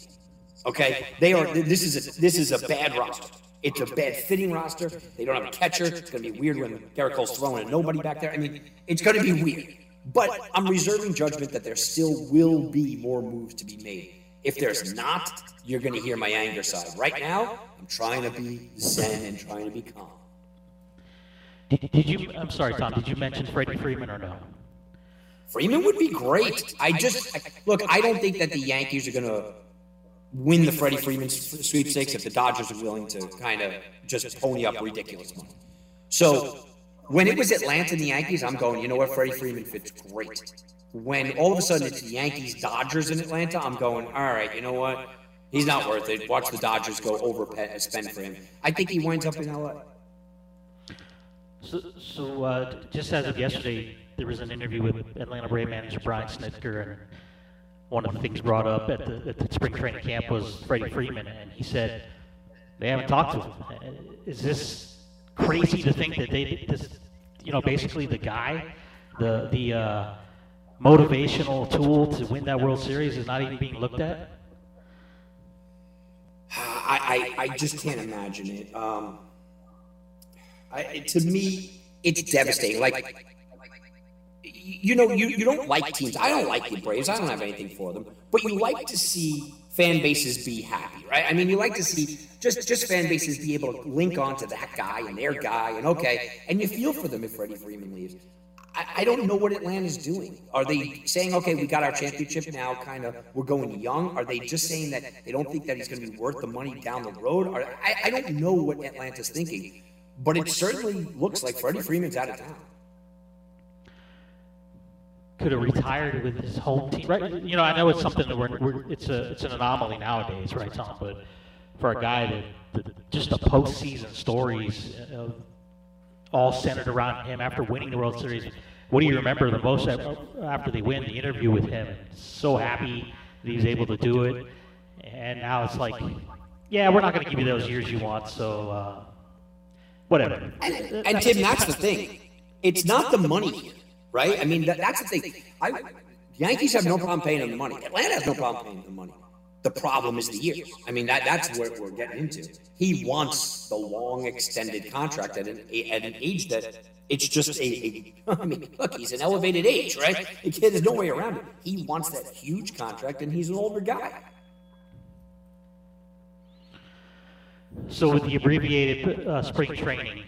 Okay, they are. This is a this is a bad roster. It's a bad fitting roster. They don't have a catcher. It's going to be weird when Gerrit Cole's throwing a nobody back there. I mean, it's going to be weird. But I'm reserving judgment that there still will be more moves to be made. If there's not, you're going to hear my anger side. Right now, I'm trying to be zen and trying to be calm. Did, did you? I'm sorry, Tom. Did you mention Freddie Freeman or no? Freeman would be great. I just look. I don't think that the Yankees are going to win the Freddie Freeman sweepstakes if the Dodgers are willing to kind of just pony up ridiculous money. So when it was Atlanta and the Yankees, I'm going. You know what? Freddie Freeman fits great. When all of a sudden it's the Yankees, Dodgers in Atlanta, I'm going. All right, you know what? He's not worth it. Watch the Dodgers go over pet and spend for him. I think he winds up in LA. So, so uh, just as of yesterday, there was an interview with Atlanta Brave manager Brian Snitker, and one of the things brought up at the, at the spring training camp was Freddie Freeman, and he said they haven't talked to him. Is this crazy to think that they, this, you know, basically the guy, the the uh, motivational tool to win that World Series is not even being looked at? I, I, I just can't imagine it. Um, I, to me, it's devastating. Like, you know, you, you don't like teams. I don't like the Braves. I don't have anything for them. But you like to see fan bases be happy, right? I mean, you like to see just just fan bases be able to link on to that guy and their guy, and okay, and you feel for them if Freddie Freeman leaves. I, I don't know what Atlanta's doing. Are they saying, okay, we got our championship now, kind of, we're going young? Are they just saying that they don't think that he's going to be worth the money down the road? Are, I, I don't know what Atlanta's thinking, but it certainly looks like Freddie Freeman's out of town could have retired with his home team. Right? You know, I know it's something that we're, we're it's a it's an anomaly nowadays, right, Tom? But for a guy that, that just the postseason stories uh, all centered around him after winning the World Series. What do you remember the most after they win the interview with him? So happy that he was able to do it, and now it's like, yeah, we're not going to give you those years you want, so uh, whatever. And, and Tim, that's the thing. It's not the money right? I mean, that, that's the thing. I, Yankees have no problem paying him the money. Atlanta has no problem paying him the money. The problem is the years. I mean, that, that's what we're getting into. He wants the long, extended contract at an, at an age that it's just a, a. I mean, look, he's an elevated age, right? The kid, there's no way around it. He wants that huge contract, and he's an older guy. So, with the abbreviated uh, spring training,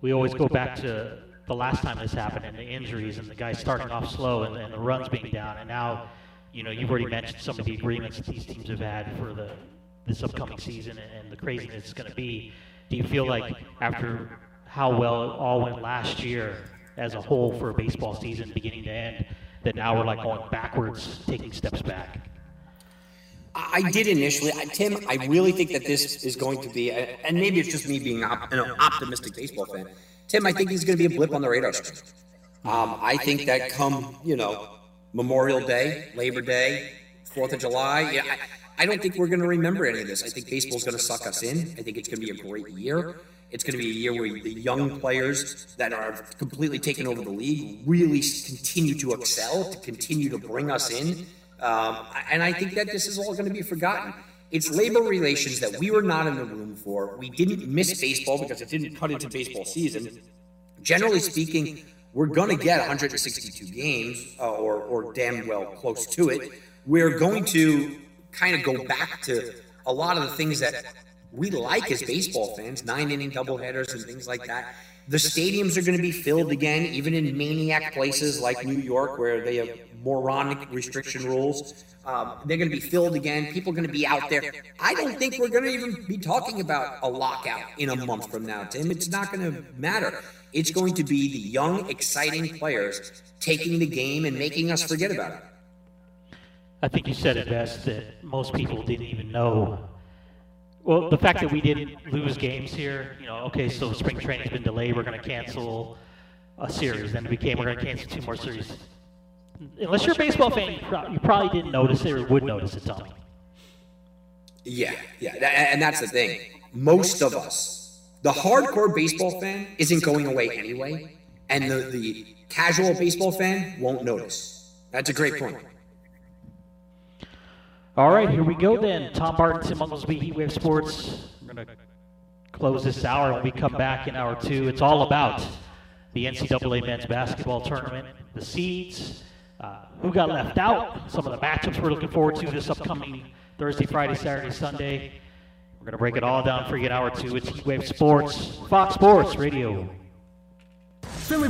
we always go back to the last time this happened and the injuries and the guys starting off slow and, and the runs being down. And now, you know, you've already mentioned some of the agreements that these teams have had for the this upcoming season and, the craziness it's going to be. Do you feel like after how well it all went last year as a whole for a baseball season, beginning to end, that now we're like going backwards, taking steps back? I did initially, I, Tim. I really think that this is going to be, and maybe it's just me being op, an optimistic baseball fan. Tim, I think he's going to be a blip on the radar screen. Um, I think that come, you know, Memorial Day, Labor Day, Fourth of July, yeah, I, I don't think we're going to remember any of this. I think baseball's going to suck us in. I think it's going to be a great year. It's going to be a year where the young players that are completely taking over the league really continue to excel, to continue to bring us in. Um, and I think that this is all going to be forgotten. It's labor relations that we were not in the room for. We didn't miss baseball because it didn't cut into baseball season. Generally speaking, we're going to get 162 games uh, or, or damn well close to it. We're going to kind of go back to a lot of the things that we like as baseball fans, nine inning doubleheaders and things like that. The stadiums are going to be filled again, even in maniac places like New York, where they have moronic restriction rules. Um, they're going to be filled again. People are going to be out there. I don't think we're going to even be talking about a lockout in a month from now, Tim. It's not going to matter. It's going to be the young, exciting players taking the game and making us forget about it. I think you said it best that most people didn't even know. Well, the fact that we didn't lose games here, you know, okay, so spring training's been delayed, we're going to cancel a series. Then it became we're going to cancel two more series unless you're a baseball fan, you probably didn't notice it or would notice it, Tommy. Yeah, yeah, and that's the thing. Most of us, the hardcore baseball fan isn't going away anyway, and the, the casual baseball fan won't notice. That's a great point. All right, here we go then. Tom Barton, Tim Unglesby, Heat Wave Sports. We're going to close this hour when we come back in hour two. It's all about the NCAA men's basketball tournament, the seeds, uh, who got left out, some of the matchups we're looking forward to this upcoming Thursday, Friday, Saturday, Sunday. We're going to break it all down for you in hour two. It's Heat Wave Sports, Fox Sports Radio. Finley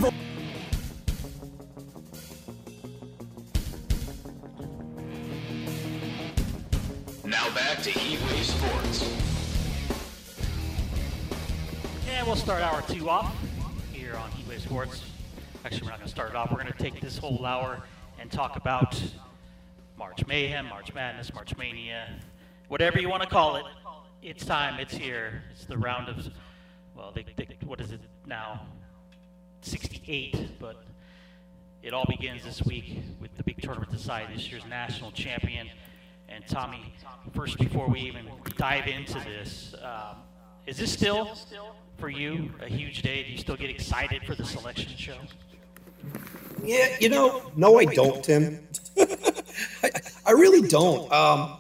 Sports. And we'll start hour two off here on Heat Wave Sports. Actually, we're not going to start it off. We're going to take this whole hour and talk about March Mayhem, March Madness, March Mania, whatever you want to call it. It's time. It's here. It's the round of, well, they, they, what is it now? 68, but it all begins this week with the big tournament decided this year's national champion. And Tommy, first before we even dive into this, um, is this still for you a huge day? Do you still get excited for the selection show? Yeah, you know, no, I don't, Tim. I, I really don't. Um,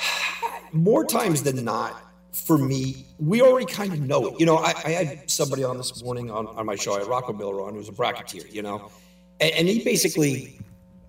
more times than not, for me, we already kind of know it. You know, I, I had somebody on this morning on, on my show. I had Rocco Miller on, who's a bracketeer, you know, and, and he basically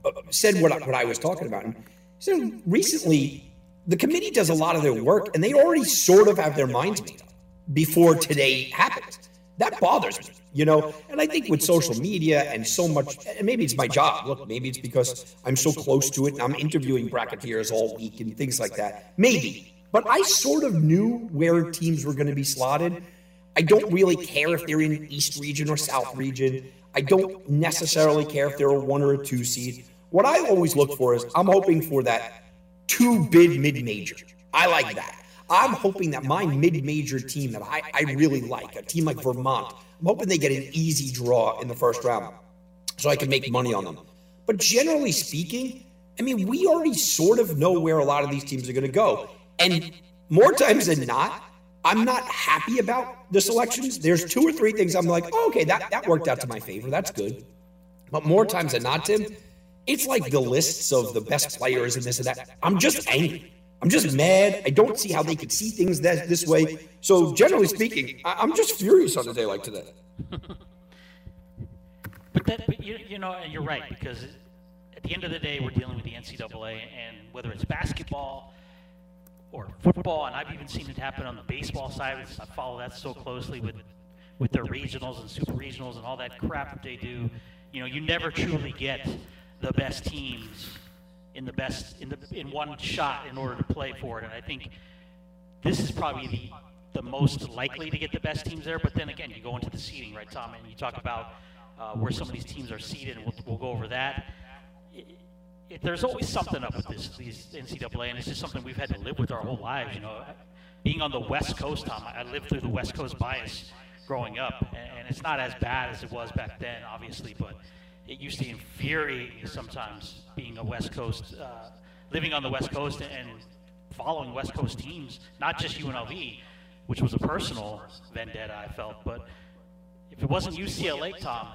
uh, said what I, what I was talking about. And so recently, the committee does a lot of their work, and they already sort of have their minds made up before today happens. That bothers me, you know. And I think with social media and so much, and maybe it's my job. Look, maybe it's because I'm so close to it, and I'm interviewing bracketeers all week and things like that. Maybe, but I sort of knew where teams were going to be slotted. I don't really care if they're in East region or South region. I don't necessarily care if they're a one or a two seed. What I always look for is I'm hoping for that two bid mid major. I like that. I'm hoping that my mid major team that I, I really like, a team like Vermont, I'm hoping they get an easy draw in the first round so I can make money on them. But generally speaking, I mean, we already sort of know where a lot of these teams are going to go. And more times than not, I'm not happy about the selections. There's two or three things I'm like, oh, okay, that, that worked out to my favor. That's good. But more times than not, Tim, it's like the lists of the best players and this and that. I'm just angry. I'm just mad. I don't see how they could see things that this way. So generally speaking, I, am just furious on a day like today. but that, but you, you know, you're right because at the end of the day, we're dealing with the NCAA, and whether it's basketball or football, and I've even seen it happen on the baseball side. I follow that so closely with with their regionals and super regionals and all that crap that they do. You know, you never truly get the best teams in the best in the in one shot in order to play for it. And I think this is probably the the most likely to get the best teams there. But then again, you go into the seeding, right, Tom, and you talk about uh, where some of these teams are seeded, and we'll, we'll go over that. It, it, there's always something up with this these NCAA, and it's just something we've had to live with our whole lives. You know, being on the West Coast, Tom, I lived through the West Coast bias growing up, and, and it's not as bad as it was back then, obviously, but it used to infuriate me sometimes being a West Coast, uh, living on the West Coast and following West Coast teams, not just UNLV, which was a personal vendetta I felt, but if it wasn't UCLA, Tom,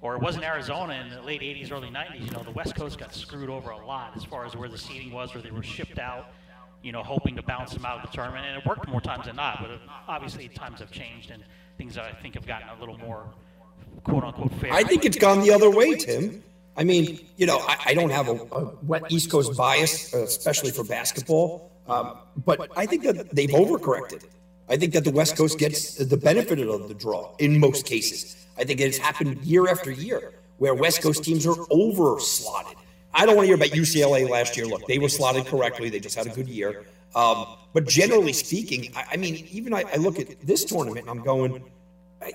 or it wasn't Arizona in the late 80s, early 90s, you know, the West Coast got screwed over a lot as far as where the seating was, where they were shipped out, you know, hoping to bounce them out of the tournament. And it worked more times than not, but obviously times have changed and things I think have gotten a little more quote unquote fair. I think it's gone the other way, Tim. I mean, you know, I, I don't have a, a, wet East Coast bias, uh, especially for basketball, um, but I think that they've overcorrected. I think that the West Coast gets the benefit of the draw in most cases. I think it's happened year after year where West Coast teams are over slotted. I don't want to hear about UCLA last year. Look, they were slotted correctly. They just had a good year. Um, but generally speaking, I, I mean, even I, I look at this tournament and I'm going,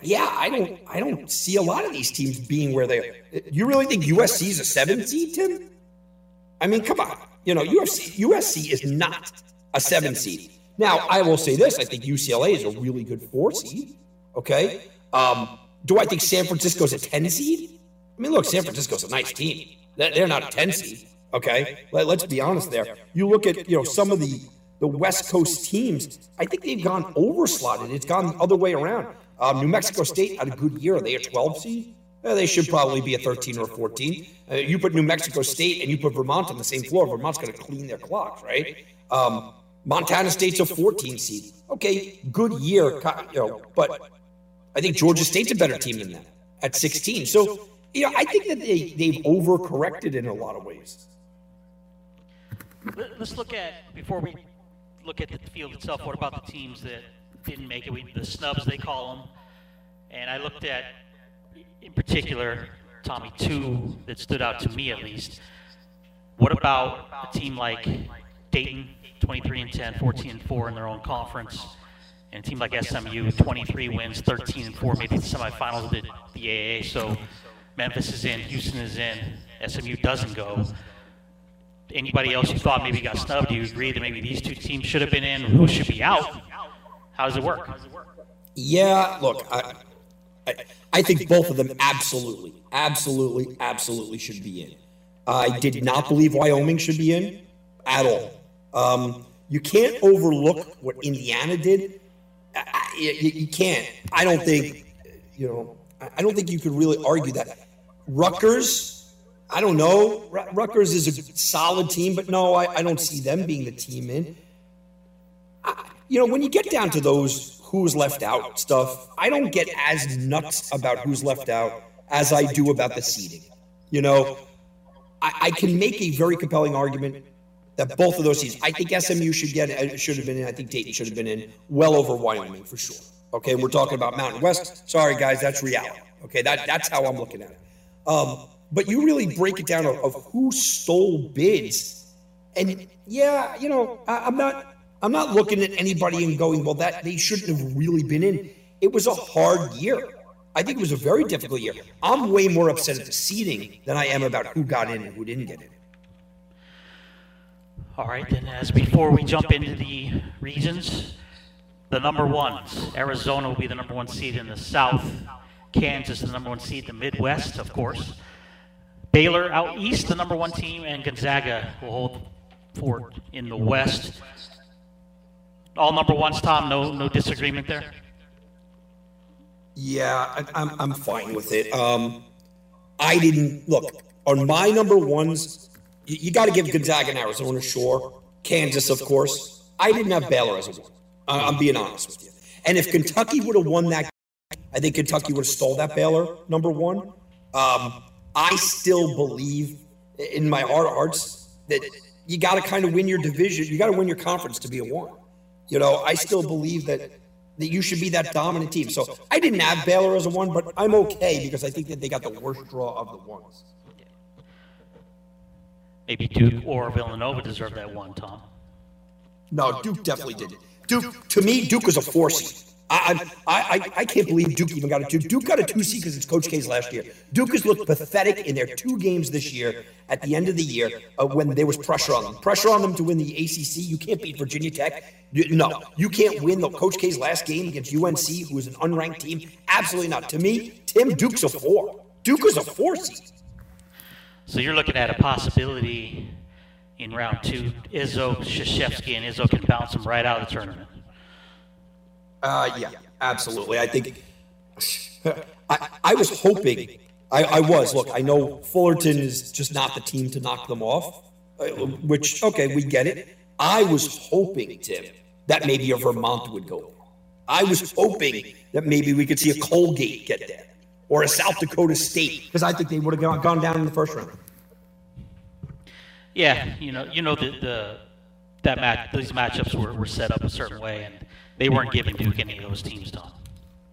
yeah, I don't, I don't see a lot of these teams being where they. Are. You really think USC is a seven seed, Tim? I mean, come on. You know, USC, USC is not a seven seed. Now, I will say this: I think UCLA is a really good four seed. Okay. Um, do I think San Francisco is a ten seed? I mean, look, San Francisco's a nice team. They're not a ten seed. Okay. Let, us be honest there. You look at you know some of the the West Coast teams, I think they've gone overslotted. It's gone the other way around. Um, New Mexico State had a good year. Are they a 12 seed? Uh, they should probably be a 13 or a 14. Uh, you put New Mexico State and you put Vermont on the same floor. Vermont's going to clean their clocks, right? Um, Montana State's a 14 seed. Okay, good year, you know, but I think Georgia State's a better team than that at 16. So, you know, I think that they, they've overcorrected in a lot of ways. Let's look at, before we look at the field itself, what about the teams that didn't make it? We, the snubs, they call them. And I looked at, in particular, Tommy, two that stood out to me at least. What about a team like Dayton, 23 and 10, 14 and 4 in their own conference? And a team like SMU, 23 wins, 13 and 4, made the semifinals of the, the AAC. So Memphis is in, Houston is in, SMU doesn't go. Anybody else you thought maybe got snubbed? Do you agree that maybe these two teams should have been in? Who should be out? How does it work? Yeah, look, I, I, I think both of them absolutely, absolutely, absolutely should be in. I did not believe Wyoming should be in at all. Um, you can't overlook what Indiana did. I, you, you can't. I don't think, you know, I don't think you could really argue that. Rutgers, I don't know. Rutgers is a solid team, but no, I, I don't see them being the team in. I, you know, when you get down to those who's left out stuff, I don't get as nuts about who's left out as I do about the seeding. You know, I, I can make a very compelling argument that both of those teams, I think SMU should get uh, should have been in. I think Dayton should have been in well over Wyoming for sure. Okay, we're talking about Mountain West. Sorry, guys, that's reality. Okay, that that's how I'm looking at it. Um, but you really break it down of, of, who stole bids, and yeah, you know, I, I'm not I'm not looking at anybody and going, well, that they shouldn't have really been in. It was a hard year. I think it was a very difficult year. I'm way more upset at the seeding than I am about who got in and who didn't get in. All right, then, as before we jump into the regions, the number ones Arizona will be the number one seed in the South, Kansas, the number one seed in the Midwest, of course. Baylor out east, the number one team, and Gonzaga will hold fort in the West. All number ones, Tom. No, no disagreement there. Yeah, I, I'm I'm fine with it. Um, I didn't look on my number ones you, you got to give Gonzaga and Arizona, sure. Kansas, of course. I didn't have Baylor as a one. I'm being honest with you. And if Kentucky would have won that, I think Kentucky would have stole that Baylor number one. Um, I still believe in my heart of hearts that you got to kind of win your division. You got to win your conference to be a one. You know, I still believe that that you should be that dominant team. So I didn't have Baylor as a one, but I'm okay because I think that they got the worst draw of the ones. Maybe Duke or Villanova deserve that one, Tom. No, Duke definitely didn't. Duke, to me, Duke was a four seed. I, I, I, I can't believe Duke even got a two. Duke got a two seed because it's Coach K's last year. Duke has looked pathetic in their two games this year at the end of the year uh, when there was pressure on them. Pressure on them to win the ACC. You can't beat Virginia Tech. No, you can't win the Coach K's last game against UNC, who is an unranked team. Absolutely not. To me, Tim Duke's a four. Duke is a four seed. So you're looking at a possibility in round two. Izzo, Krzyzewski, and Izzo can bounce them right out of the tournament. Uh, yeah, absolutely. I think I, I was hoping. I, I was. Look, I know Fullerton is just not the team to knock them off, uh, which, okay, we get it. I was hoping, Tim, that maybe a Vermont would go. I was hoping that maybe we could see a Colgate get there or a South Dakota State because I think they would have gone, gone down in the first round. Yeah, you know, you know the, the that match these matchups were, were set up a certain way, and they weren't giving Duke any of those teams, Tom.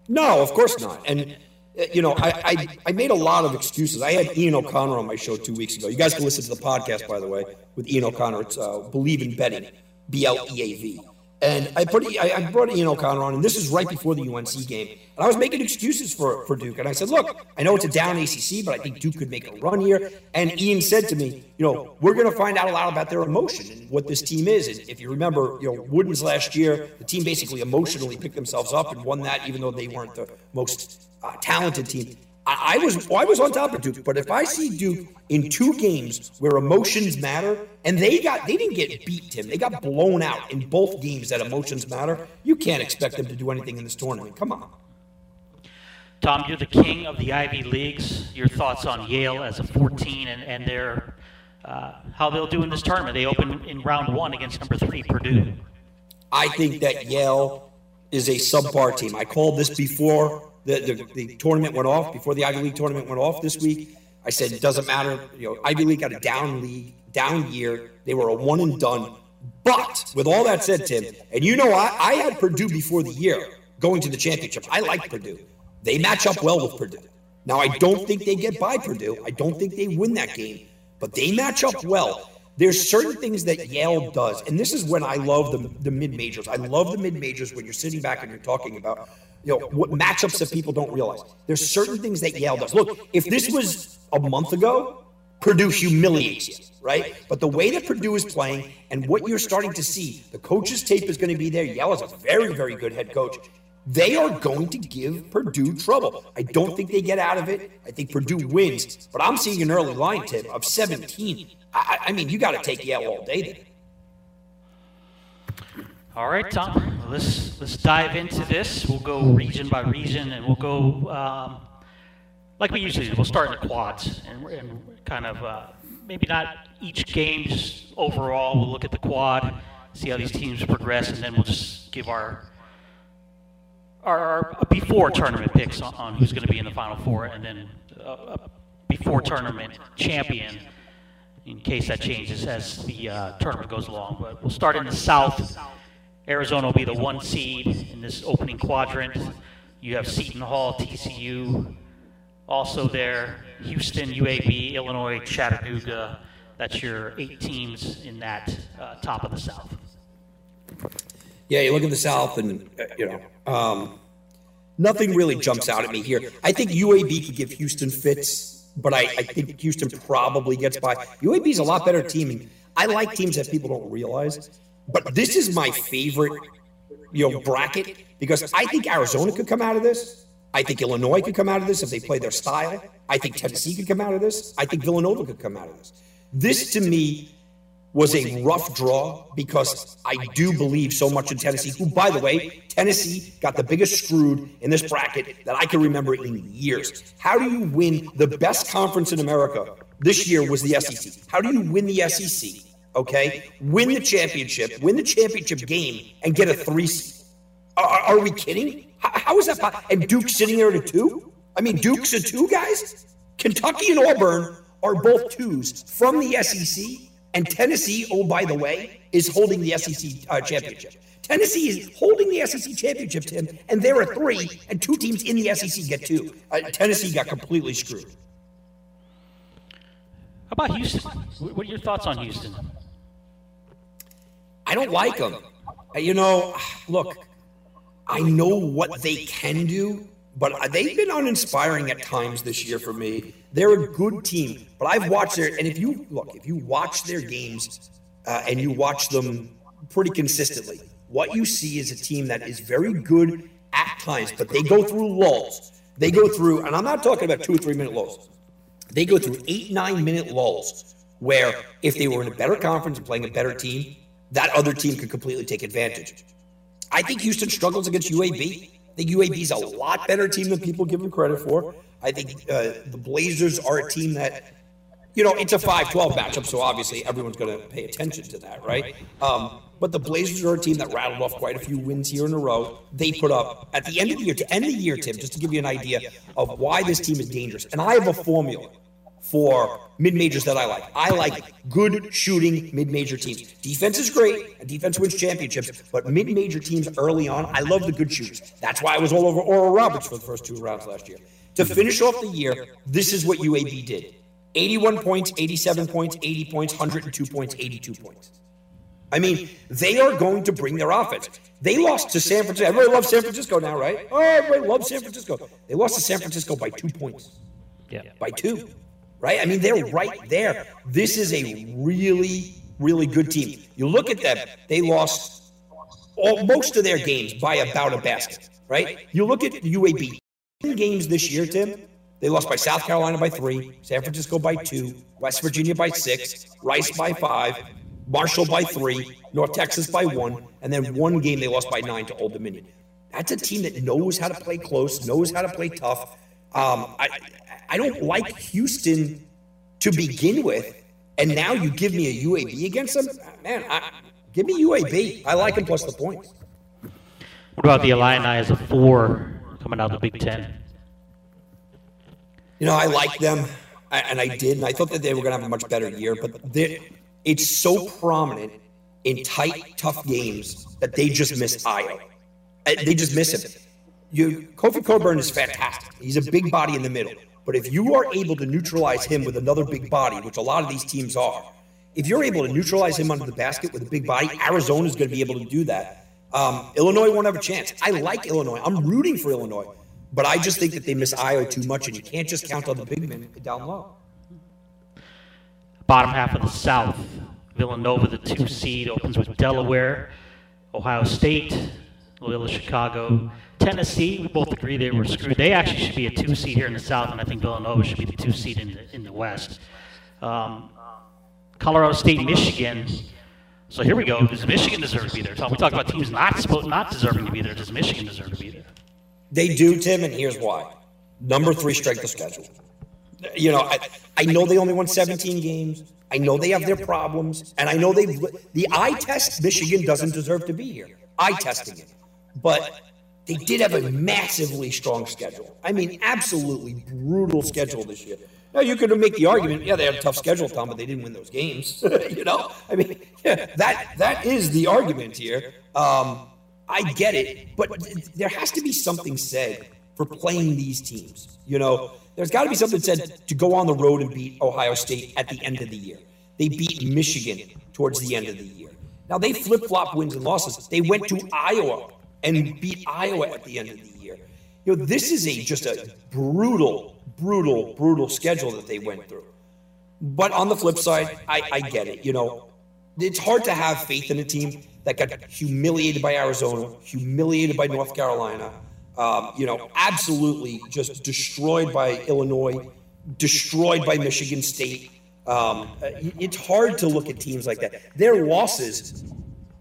No, of course not. And uh, you know, I, I, I made a lot of excuses. I had Ian O'Connor on my show two weeks ago. You guys can listen to the podcast, by the way, with Ian O'Connor. It's uh, Bleav in Betting, B L E A V. And I put I, I brought Ian O'Connor on, and this is right before the UNC game. And I was making excuses for, for Duke. And I said, look, I know it's a down ACC, but I think Duke could make a run here. And Ian said to me, you know, we're going to find out a lot about their emotion and what this team is. And if you remember, you know, Wooden's last year, the team basically emotionally picked themselves up and won that, even though they weren't the most uh, talented team. I, I was I was on top of Duke, but if I see Duke in two games where emotions matter, and they got they didn't get beat, Tim, they got blown out in both games that emotions matter. You can't expect them to do anything in this tournament. Come on. Tom, you're the king of the Ivy Leagues. Your thoughts on Yale as a 14 and, and their uh, how they'll do in this tournament? They open in round one against number three Purdue. I think that Yale is a subpar team. I called this before the, the, the tournament went off, before the Ivy League tournament went off this week. I said it doesn't matter. You know, Ivy League got a down league, down year. They were a one and done. But with all that said, Tim, and you know, I, I had Purdue before the year going to the championship. I like Purdue. They match up well with Purdue. Now, I don't think they get by Purdue. I don't think they win that game, but they match up well. There's certain things that Yale does, and this is when I love the, the mid majors. I love the mid majors when you're sitting back and you're talking about you know what matchups that people don't realize. There's certain things that Yale does. Look, if this was a month ago, Purdue humiliates you, right? But the way that Purdue is playing and what you're starting to see, the coach's tape is going to be there. Yale is a very, very good head coach. They are going to give Purdue trouble. I don't think they get out of it. I think Purdue wins, but I'm seeing an early line tip of 17. I, I mean, you got to take Yale all day. All right, Tom. Let's let's dive into this. We'll go region by region, and we'll go um, like we usually do. We'll start in the quads and, and kind of uh, maybe not each game, just overall. We'll look at the quad, see how these teams progress, and then we'll just give our our, our before tournament picks on, on who's going to be in the final four, and then uh, before tournament champion in case that changes as the uh, tournament goes along. But we'll start in the South. Arizona will be the one seed in this opening quadrant. You have Seton Hall, TCU, also there. Houston, UAB, Illinois, Chattanooga. That's your eight teams in that uh, top of the South. Yeah, you look at the South, and you know, um, nothing really jumps out at me here. I think UAB could give Houston fits, but I, I think Houston probably gets by. UAB is a lot better team. I like teams that people don't realize, but this is my favorite, you know, bracket because I think Arizona could come out of this. I think Illinois could come out of this if they play their style. I think Tennessee could come out of this. I think Villanova could come out of this. This to me was a rough draw because I do believe so much in Tennessee, who, by the way, Tennessee got the biggest screwed in this bracket that I can remember in years. How do you win the best conference in America this year was the SEC? How do you win the SEC? Okay, win the championship, win the championship game, and get a three seed. Are, are we kidding? How, how is that possible? And Duke's sitting there at a two? I mean, Duke's a two, guys? Kentucky and Auburn are both twos from the SEC and Tennessee, oh, by the way, is holding the SEC uh, championship. Tennessee is holding the SEC championship, Tim, and there are three, and two teams in the SEC get two. Uh, Tennessee got completely screwed. How about Houston? What are your thoughts on Houston? I don't like them. Uh, you know, look, I know what they can do, but they've been uninspiring at times this year for me. They're a good team, but I've watched their and if you look, if you watch their games uh, and you watch them pretty consistently, what you see is a team that is very good at times, but they go through lulls. They go through, and I'm not talking about two or three minute lulls. They go through eight, nine minute lulls where if they were in a better conference and playing a better team, that other team could completely take advantage. I think Houston struggles against UAB. I think UAB is a lot better team than people give them credit for. I think uh, the Blazers are a team that, you know, it's a 5 12 matchup, so obviously everyone's going to pay attention to that, right? Um, but the Blazers are a team that rattled off quite a few wins here in a row. They put up, at the end of the year, to end the year, Tim, just to give you an idea of why this team is dangerous. And I have a formula for mid majors that I like. I like good shooting mid major teams. Defense is great, and defense wins championships, but mid major teams early on, I love the good shooters. That's why I was all over Oral Roberts for the first two rounds last year. To finish off the year, this is what UAB did 81 points, 87 points, 80 points, 102 points, 82 points. I mean, they are going to bring their offense. They lost to San Francisco. Everybody loves San Francisco now, right? Oh, everybody loves San Francisco. They lost to San Francisco by two points. Yeah. By two, right? I mean, they're right there. This is a really, really good team. You look at them, they lost all, most of their games by about a basket, right? You look at the UAB, games this year, Tim, They lost by South Carolina by three, San Francisco by two, West Virginia by six, Rice by five, Marshall by three, North Texas by one, and then one game they lost by nine to Old Dominion. That's a team that knows how to play close, knows how to play tough. Um, I I don't like Houston to begin with, and now you give me a UAB against them, man. I, give me UAB. I like them plus the points. What about the Illini as a four coming out of the Big Ten? You know, I like them, and I did, and I thought that they were going to have a much better year. But it's so prominent in tight, tough games that they just miss Ayo. Uh, they just miss him. You, Kofi Cockburn is fantastic. He's a big body in the middle. But if you are able to neutralize him with another big body, which a lot of these teams are, if you're able to neutralize him under the basket with a big body, Arizona is going to be able to do that. Um, Illinois won't have a chance. I like Illinois. I'm rooting for Illinois. But I just think that they miss Ayo too much, and you can't just count on the big men down low. Bottom half of the South, Villanova, the two seed, opens with Delaware, Ohio State, Loyola Chicago, Tennessee. We both agree they were screwed. They actually should be a two seed here in the South, and I think Villanova should be the two seed in the, in the West. Um, Colorado State, Michigan. So here we go. Does Michigan deserve to be there? we talked about teams not supposed, not deserving to be there. Does Michigan deserve to be there? They do, Tim, and here's why. Number three strength of schedule. You know, I, I know they only won 17 games. I know they have their problems, and I know they've the eye test. Michigan doesn't deserve to be here. Eye testing it, but they did have a massively strong schedule. I mean, absolutely brutal schedule this year. Now you could make the argument, yeah, they had a tough schedule, Tom, but they didn't win those games. you know, I mean, yeah, that that is the argument here. Um, I get it, but there has to be something said for playing these teams. You know, there's got to be something said to go on the road and beat Ohio State at the end of the year. They beat Michigan towards the end of the year. Now they flip flop wins and losses. They went to Iowa and beat Iowa at the end of the year. You know, this is a just a brutal, brutal, brutal schedule that they went through. But on the flip side, I, I get it. You know, it's hard to have faith in a team that got humiliated by Arizona, humiliated by North Carolina, um, you know, absolutely just destroyed by Illinois, destroyed by Michigan State. Um, it's hard to look at teams like that. Their losses,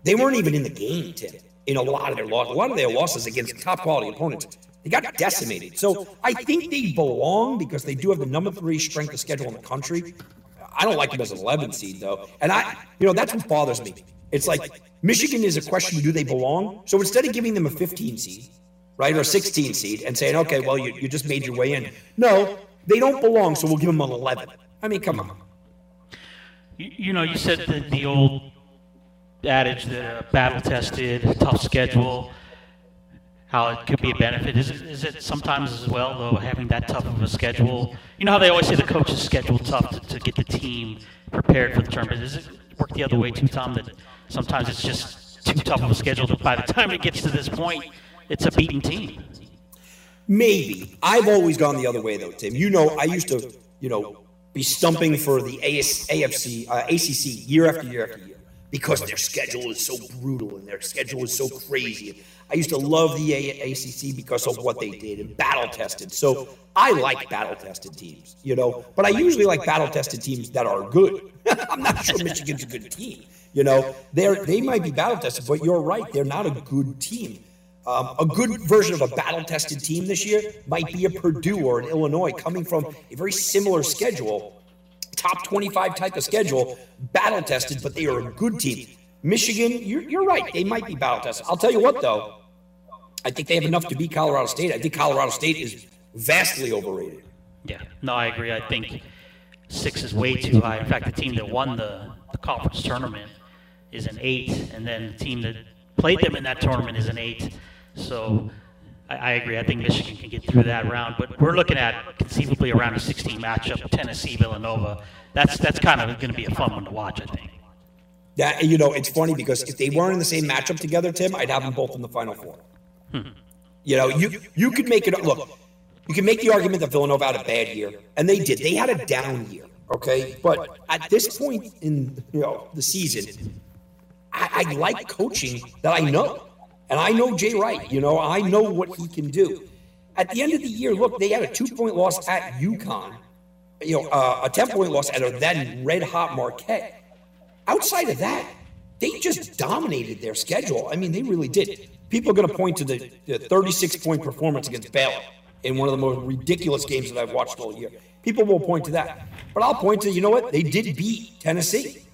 they weren't even in the game, Tim. In a lot of their losses, a lot of their losses against top quality opponents, they got decimated. So I think they belong because they do have the number three strength of schedule in the country. I don't like them as an 11 seed though, and I, you know, that's what bothers me. It's like Michigan is a question: Do they belong? So instead of giving them a 15 seed, right, or a 16 seed, and saying, okay, well, you, you just made your way in. No, they don't belong, so we'll give them an 11. I mean, come on. You, you know, you said the, the old adage that battle tested, tough schedule, how it could be a benefit. Is it, is it sometimes as well, though, having that tough of a schedule? You know how they always say the coach's schedule tough to, to get the team prepared for the tournament. Does it work the other way too, Tom? That sometimes it's just too tough of a schedule. That by the time it gets to this point, it's a beating team. Maybe I've always gone the other way though, Tim. You know, I used to, you know, be stumping for the AS, AFC, uh, ACC year after year after year because their schedule is so brutal and their schedule is so crazy. I used to love the ACC because of what they did and battle tested. So I like battle tested teams, you know, but I usually like battle tested teams that are good. I'm not sure Michigan's a good team. You know, they're they might be battle tested, but you're right, they're not a good team. Um, a good version of a battle tested team this year might be a Purdue or an Illinois coming from a very similar schedule, top 25 type of schedule, battle tested, but they are a good team. Michigan, you're, you're right, they might be battle tested. I'll tell you what, though, I think they have enough to beat Colorado State. I think Colorado State is vastly overrated. Yeah, no, I agree. I think six is way too high. In fact, the team that won the, the conference tournament is an eight, and then the team that played them in that tournament is an eight. So I, I agree. I think Michigan can get through that round, but we're looking at conceivably around a 16 matchup, Tennessee Villanova. That's that's kind of going to be a fun one to watch. I think. Yeah, you know, it's funny because if they weren't in the same matchup together, Tim, I'd have them both in the Final Four. Hmm. You know, you you could make it look. You can make the argument that Villanova had a bad year, and they did. They had a down year, okay. But at this point in you know the season, I, I like coaching that I know, and I know Jay Wright. You know, I know what he can do. at the end of the year, look, they had a two point loss at UConn, you know, uh, a 10 point loss at a then red hot Marquette. Outside of that, they just dominated their schedule. I mean, they really did. People are going to point to the, the 36 point performance against Baylor in one of the most ridiculous games that I've watched all year. People will point to that. But I'll point to, you know what? They did beat Tennessee,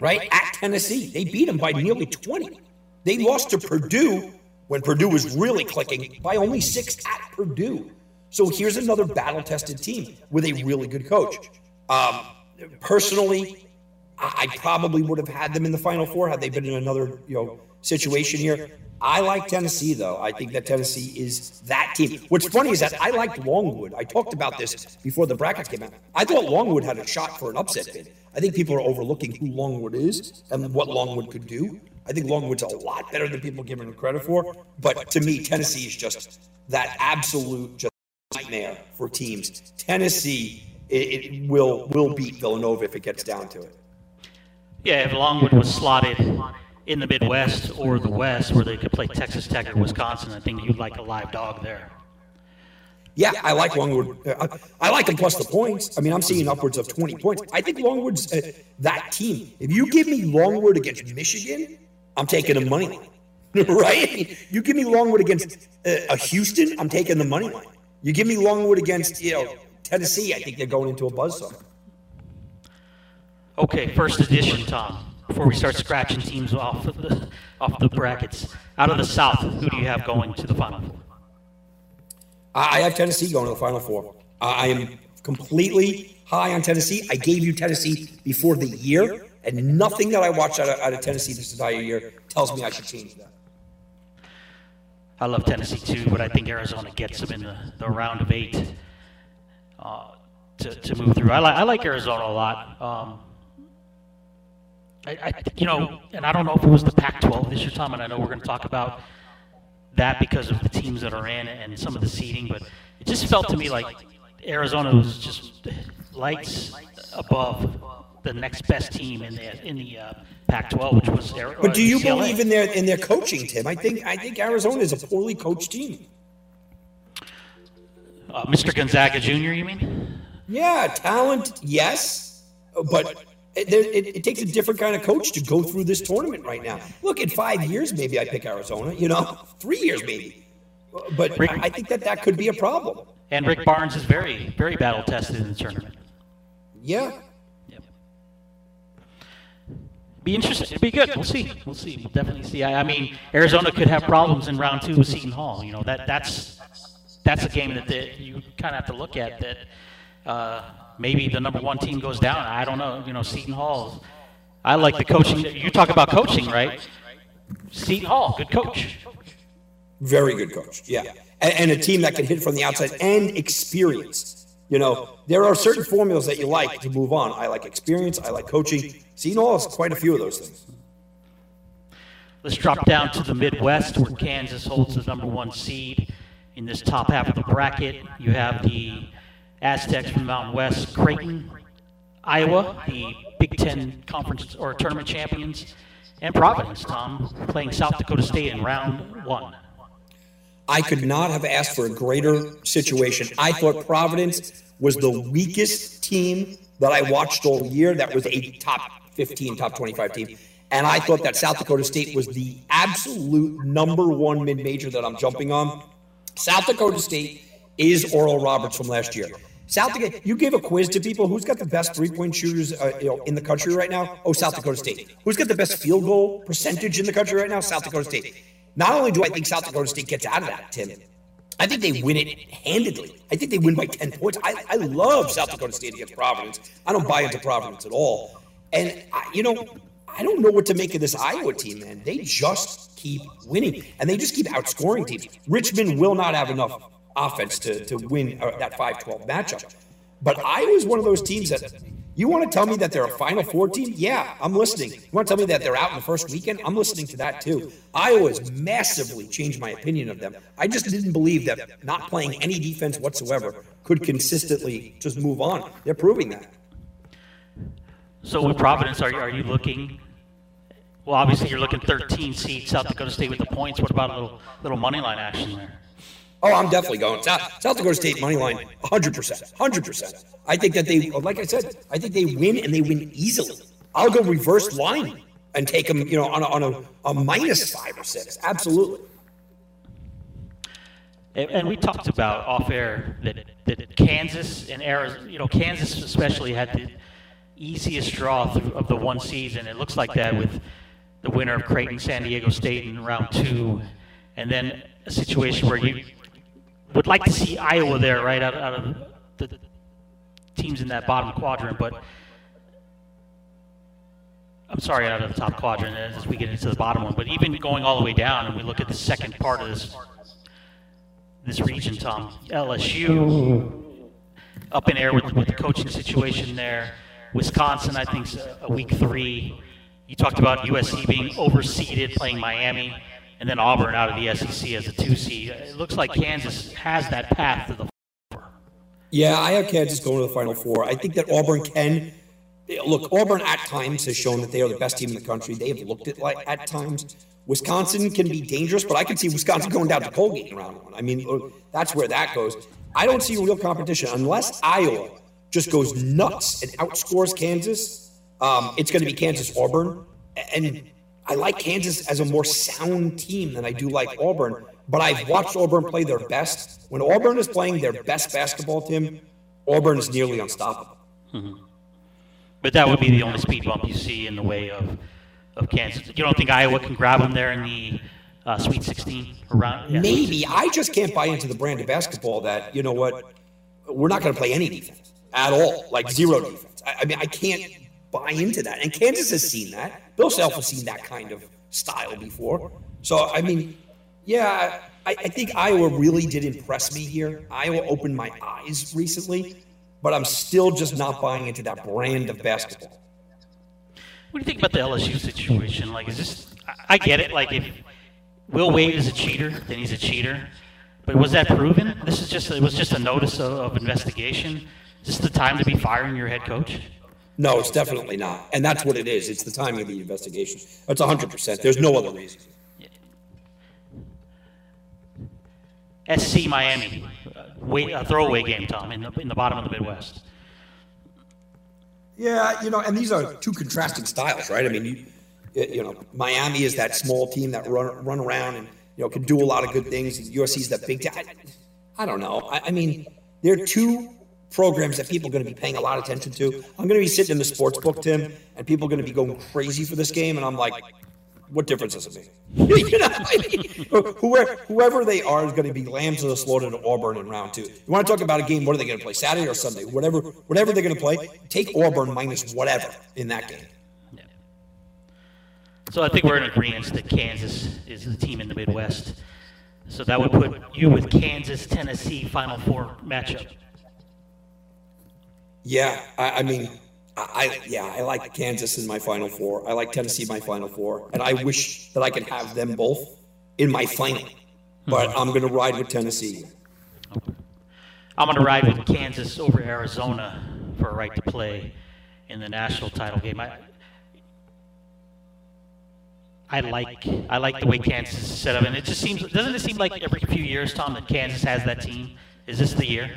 right? At Tennessee. They beat them by nearly 20. They lost to Purdue when Purdue was really clicking by only six at Purdue. So here's another battle tested team with a really good coach. Um, personally, I, probably would have had them in the Final Four had they been in another you know situation here. I like Tennessee, though. I think that Tennessee is that team. What's funny is that I liked Longwood. I talked about this before the brackets came out. I thought Longwood had a shot for an upset bid. I think people are overlooking who Longwood is and what Longwood could do. I think Longwood's a lot better than people give him credit for. But to me, Tennessee is just that absolute just nightmare for teams. Tennessee it, it will will beat Villanova if it gets down to it. Yeah, if Longwood was slotted in the Midwest or the West where they could play Texas Tech or Wisconsin, I think you'd like a live dog there. Yeah, I like Longwood. I, I like them plus the points. I mean, I'm seeing upwards of 20 points. I think Longwood's uh, that team. If you give me Longwood against Michigan, I'm taking the money line. right? You give me Longwood against uh, a Houston, I'm taking the money line. You give me Longwood against, you know, Tennessee, I think they're going into a buzzsaw. Okay, first edition, Tom. Before we start scratching teams off of the off the brackets, out of the South, who do you have going to the Final Four? I have Tennessee going to the Final Four. I am completely high on Tennessee. I gave you Tennessee before the year, and nothing that I watched out of, out of Tennessee this entire year tells me I should change that. I love Tennessee too, but I think Arizona gets them in the, the round of eight uh, to, to move through. I, li- I like Arizona a lot. Um, I, I, you know, and I don't know if it was the Pac-12 this year, Tom, and I know we're going to talk about that because of the teams that are in and some of the seeding, but it just felt to me like Arizona was just lights above the next best team in the in the uh, Pac-12, which was. Air, But do you UCLA. believe in their in their coaching, Tim? I think I think Arizona is a poorly coached team. uh, Mr. Gonzaga Jr. You mean? Yeah, talent, yes, but it, it, it takes a different kind of coach to go through this tournament right now. Look, in five years, maybe I pick Arizona. You know, three years maybe, but I I think that that could be a problem. And Rick Barnes is very, very battle tested in the tournament. Yeah, Be interesting. It'd be good. We'll see. We'll see. We'll definitely see. I, I mean, Arizona could have problems in round two with Seton Hall. You know that that's that's a game that you kind of have to look at. That uh, maybe the number one team goes down. I don't know. You know, Seton Hall. I like the coaching. You talk about coaching, right? Seton Hall, good coach. very good coach. Yeah, and, and a team that can hit from the outside and experience. You know, there are certain formulas that you like to move on. I like experience. I like coaching. Hall has quite a few of those things. Let's drop down to the Midwest where Kansas holds the number one seed in this top half of the bracket. You have the Aztecs from Mountain West, Creighton, Iowa, the Big Ten conference or tournament champions, and Providence, Tom, playing South Dakota State in round one. I could not have asked for a greater situation. I thought Providence was the weakest team that I watched all year. That was a top 15, top 25 team. And I thought that South Dakota State was the absolute number one mid major that I'm jumping on. South Dakota State is Oral Roberts from last year. South Dakota, you gave a quiz to people who's got the best three point shooters uh, you know, in the country right now? Oh, South Dakota State. Who's got the best field goal percentage in the country right now? South Dakota State. Not only do I think South Dakota State gets out of that, Tim, I think they win it handedly. I think they win by 10 points. I, I love South Dakota State against Providence. I don't buy into Providence at all. And, I, you know, I don't know what to make of this Iowa team, man. They just keep winning, and they just keep outscoring teams. Richmond will not have enough offense to, to win uh, that 5 12 matchup. But Iowa's one of those teams that you want to tell me that they're a Final Four team? Yeah, I'm listening. You want to tell me that they're out in the first weekend? I'm listening to that too. Iowa's massively changed my opinion of them. I just didn't believe that not playing any defense whatsoever could consistently just move on. They're proving that. So with Providence, are you, are you looking? Well, obviously you're looking 13 seed South Dakota State with the points. What about a little little money line action there? Oh, I'm definitely going. South, South Dakota State money line, 100%. 100%. I think that they, like I said, I think they win and they win easily. I'll go reverse line and take them, you know, on a, on a, a minus five or six. Absolutely. And, and we talked about off air that, that Kansas and Arizona, you know, Kansas especially had the easiest draw of the one season. It looks like that with the winner of Creighton, San Diego State in round two, and then a situation where you would like to see Iowa there, right, out, out of the teams in that bottom quadrant, but I'm sorry, out of the top quadrant as we get into the bottom one. But even going all the way down, and we look at the second part of this this region, Tom, LSU up in air with, with the coaching situation there. Wisconsin, I think, a uh, week three. You talked about USC being overseeded, playing Miami and then Auburn out of the SEC as a two seed. It looks like Kansas has that path to the four. Yeah, I have Kansas going to the Final Four. I think that Auburn can. Look, Auburn at times has shown that they are the best team in the country. They have looked at like at times. Wisconsin can be dangerous, but I can see Wisconsin going down to Colgate in round one. I mean, that's where that goes. I don't see real competition unless Iowa just goes nuts and outscores Kansas. Um, it's going to be Kansas Auburn, and I like Kansas as a more sound team than I do like Auburn. But I've watched Auburn play their best. When Auburn is playing their best basketball team, Auburn is nearly unstoppable. Mm-hmm. But that would be the only speed bump you see in the way of, of Kansas. You don't think Iowa can grab them there in the uh, Sweet 16 around? Yeah. Maybe. I just can't buy into the brand of basketball that, you know what, we're not going to play any defense at all, like zero defense. I, I mean, I can't buy into that. And Kansas has seen that. Bill Self has seen that kind of style before. So, I mean, yeah, I, I, think Iowa really did impress me here. Iowa opened my eyes recently, but I'm still just not buying into that brand of basketball. What do you think about the LSU situation? Like, is this? I get it. Like, if Will Wade is a cheater, then he's a cheater. But was that proven? This is just it was just a notice of, of investigation. Is this the time to be firing your head coach? No, it's definitely not. And that's what it is. It's the timing of the investigation. That's 100%. There's no other reason. Yeah. SC Miami, uh, a throwaway game, Tom, in the, in the bottom of the Midwest. Yeah, you know, and these are two contrasting styles, right? I mean, you, you know, Miami is that small team that run run around and you know can do a lot of good things. USC is that big team. I, I don't know. I, I mean, they're two programs that people are going to be paying a lot of attention to. I'm going to be sitting in the sports book, Tim, and people are going to be going crazy for this game, and I'm like, what difference does it make? you know, I mean, whoever, whoever they are is going to be lambs of the slaughter to Auburn in round two. You want to talk about a game? What are they going to play? Saturday or Sunday? Whatever, whatever they're going to play. Take Auburn minus whatever in that game. So I think we're in agreement that Kansas is the team in the Midwest. So that would put you with Kansas, Tennessee, Final Four matchup. Yeah, I, I mean, I, yeah, I like Kansas in my Final Four. I like Tennessee in my Final Four, and I wish that I could have them both in my final. But hmm. I'm going to ride with Tennessee. I'm going to ride with Kansas over Arizona for a right to play in the national title game. I, I like I like the way Kansas is set up, and it just seems doesn't it seem like every few years, Tom, that Kansas has that team? Is this the year?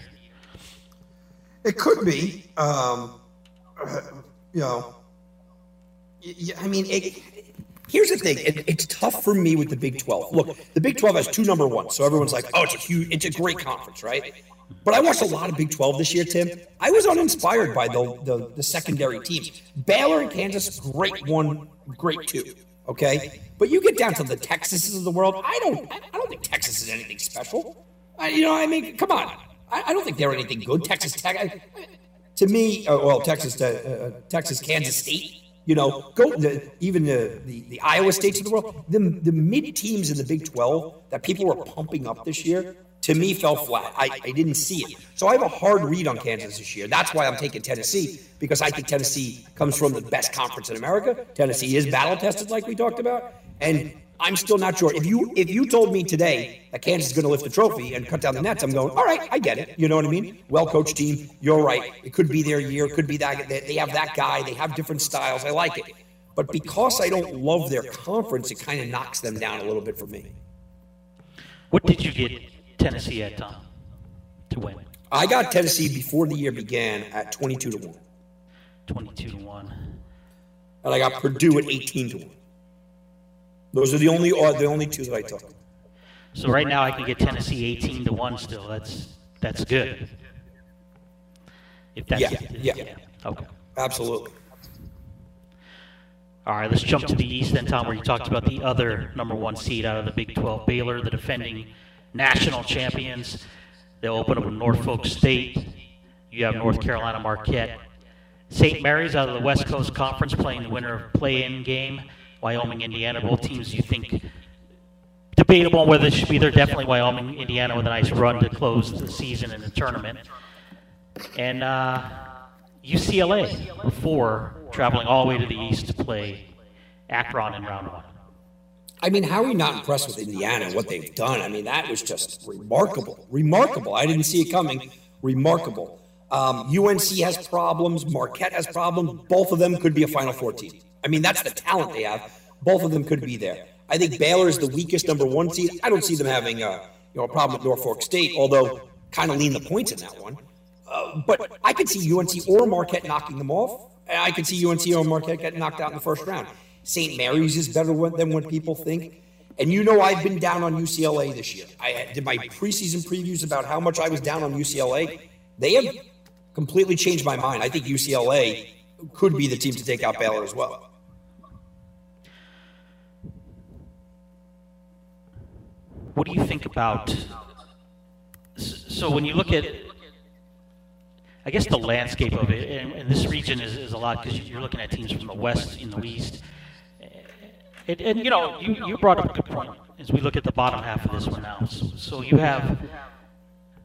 It could be. Um, you know, I mean, it, here's the thing. It, it's tough for me with the Big 12. Look, the Big 12 has two number ones, so everyone's like, "Oh, it's a huge, it's a great conference, right?" But I watched a lot of Big 12 this year, Tim. I was uninspired by the, the, the secondary teams. Baylor and Kansas, great one, great two. Okay, but you get down to the Texases of the world. I don't, I don't think Texas is anything special. I, you know, I mean, come on. I, I don't think they're anything good. Texas Tech, I, to me, uh, well, Texas, uh, uh, Texas, Kansas State. You know, go the, even the, the, the Iowa states of the world. The the mid teams in the Big Twelve that people were pumping up this year to me fell flat. I, I didn't see it. So I have a hard read on Kansas this year. That's why I'm taking Tennessee because I think Tennessee comes from the best conference in America. Tennessee is battle tested, like we talked about, and I'm still not sure. If you if you told me today that Kansas is going to lift the trophy and cut down the nets, I'm going, all right, I get it. You know what I mean? Well coached team. You're right. It could be their year. It could be that they have that guy. They have different styles. I like it. But because I don't love their conference, it kind of knocks them down a little bit for me. What did you get Tennessee at Tom to win? I got Tennessee before the year began at 22 to 1. 22 to 1. And I got Purdue at 18 to 1. Those are the only uh, the only two that I took. So right now I can get Tennessee 18 to 1 still. That's that's good. If that's Yeah, yeah. Okay. Absolutely. All right, let's jump to the East then, Tom, where you talked about the other number one seed out of the Big 12, Baylor, the defending national champions. They'll open up with Norfolk State. You have North Carolina Marquette. St. Mary's out of the West Coast Conference playing the winner of play-in game. Wyoming, Indiana, both teams you think debatable on whether it should be there. Definitely Wyoming, Indiana with a nice run to close the season in the tournament. And uh, UCLA before traveling all the way to the east to play Akron in round one. I mean, how are you not impressed with Indiana and what they've done? I mean, that was just remarkable. Remarkable. I didn't see it coming. Remarkable. Um, UNC has problems. Marquette has problems. Both of them could be a Final Four team. I mean, that's the talent they have. Both of them could be there. I think Baylor is the weakest number one seed. I don't see them having a, you know, a problem with Norfolk State, although kind of lean the points in that one. Uh, but I could see UNC or Marquette knocking them off. I could see UNC or Marquette getting knocked out in the first round. St. Mary's is better than what people think. And you know I've been down on UCLA this year. I did my preseason previews about how much I was down on UCLA. They have completely changed my mind. I think UCLA could be the team to take out Baylor as well. What do you think about? So when you look at, I guess the landscape of it, and, and this region is, is a lot because you're looking at teams from the west in the east. And, and you know, you, you brought up a good point as we look at the bottom half of this one now. So, so you have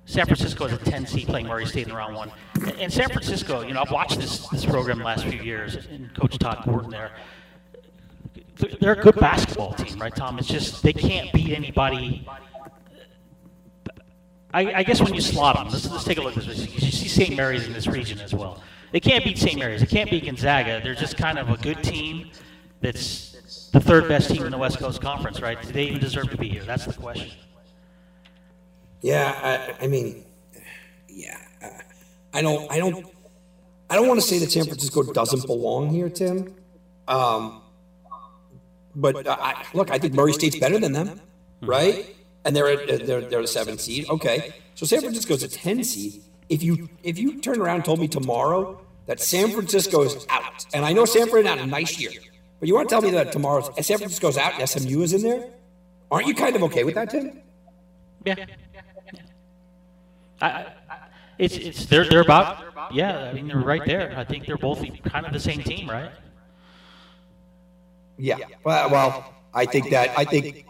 San Francisco as a 10 seed playing Murray State in the round one. And San Francisco, you know, I've watched this, this program last few years, and Coach Todd Golden there. They're a good basketball team, right, Tom? It's just they can't beat anybody. I, I guess when you slot them, let's, let's take a look at this. You see St. Mary's in this region as well. They can't beat St. Mary's. They can't beat Gonzaga. They're just kind of a good team that's the third best team in the West Coast Conference, right? Do they even deserve to be here? That's the question. Yeah, I, I mean, yeah, I don't, I don't, I don't want to say that San Francisco doesn't belong here, Tim. Um, but uh, I, look, I think Murray State's better than them, right? And they're a, they're they're a seven seed. Okay, so San Francisco's a ten seed. If you if you turn around and told me tomorrow that San Francisco is out, and I know San Fran had a nice year, but you want to tell me that tomorrow San Francisco's out and SMU is in there? Aren't you kind of okay with that, Tim? Yeah. I, I, it's it's they're they're about yeah. I mean they're right there. I think they're both kind of the same team, right? Yeah. Well, well, I think that I think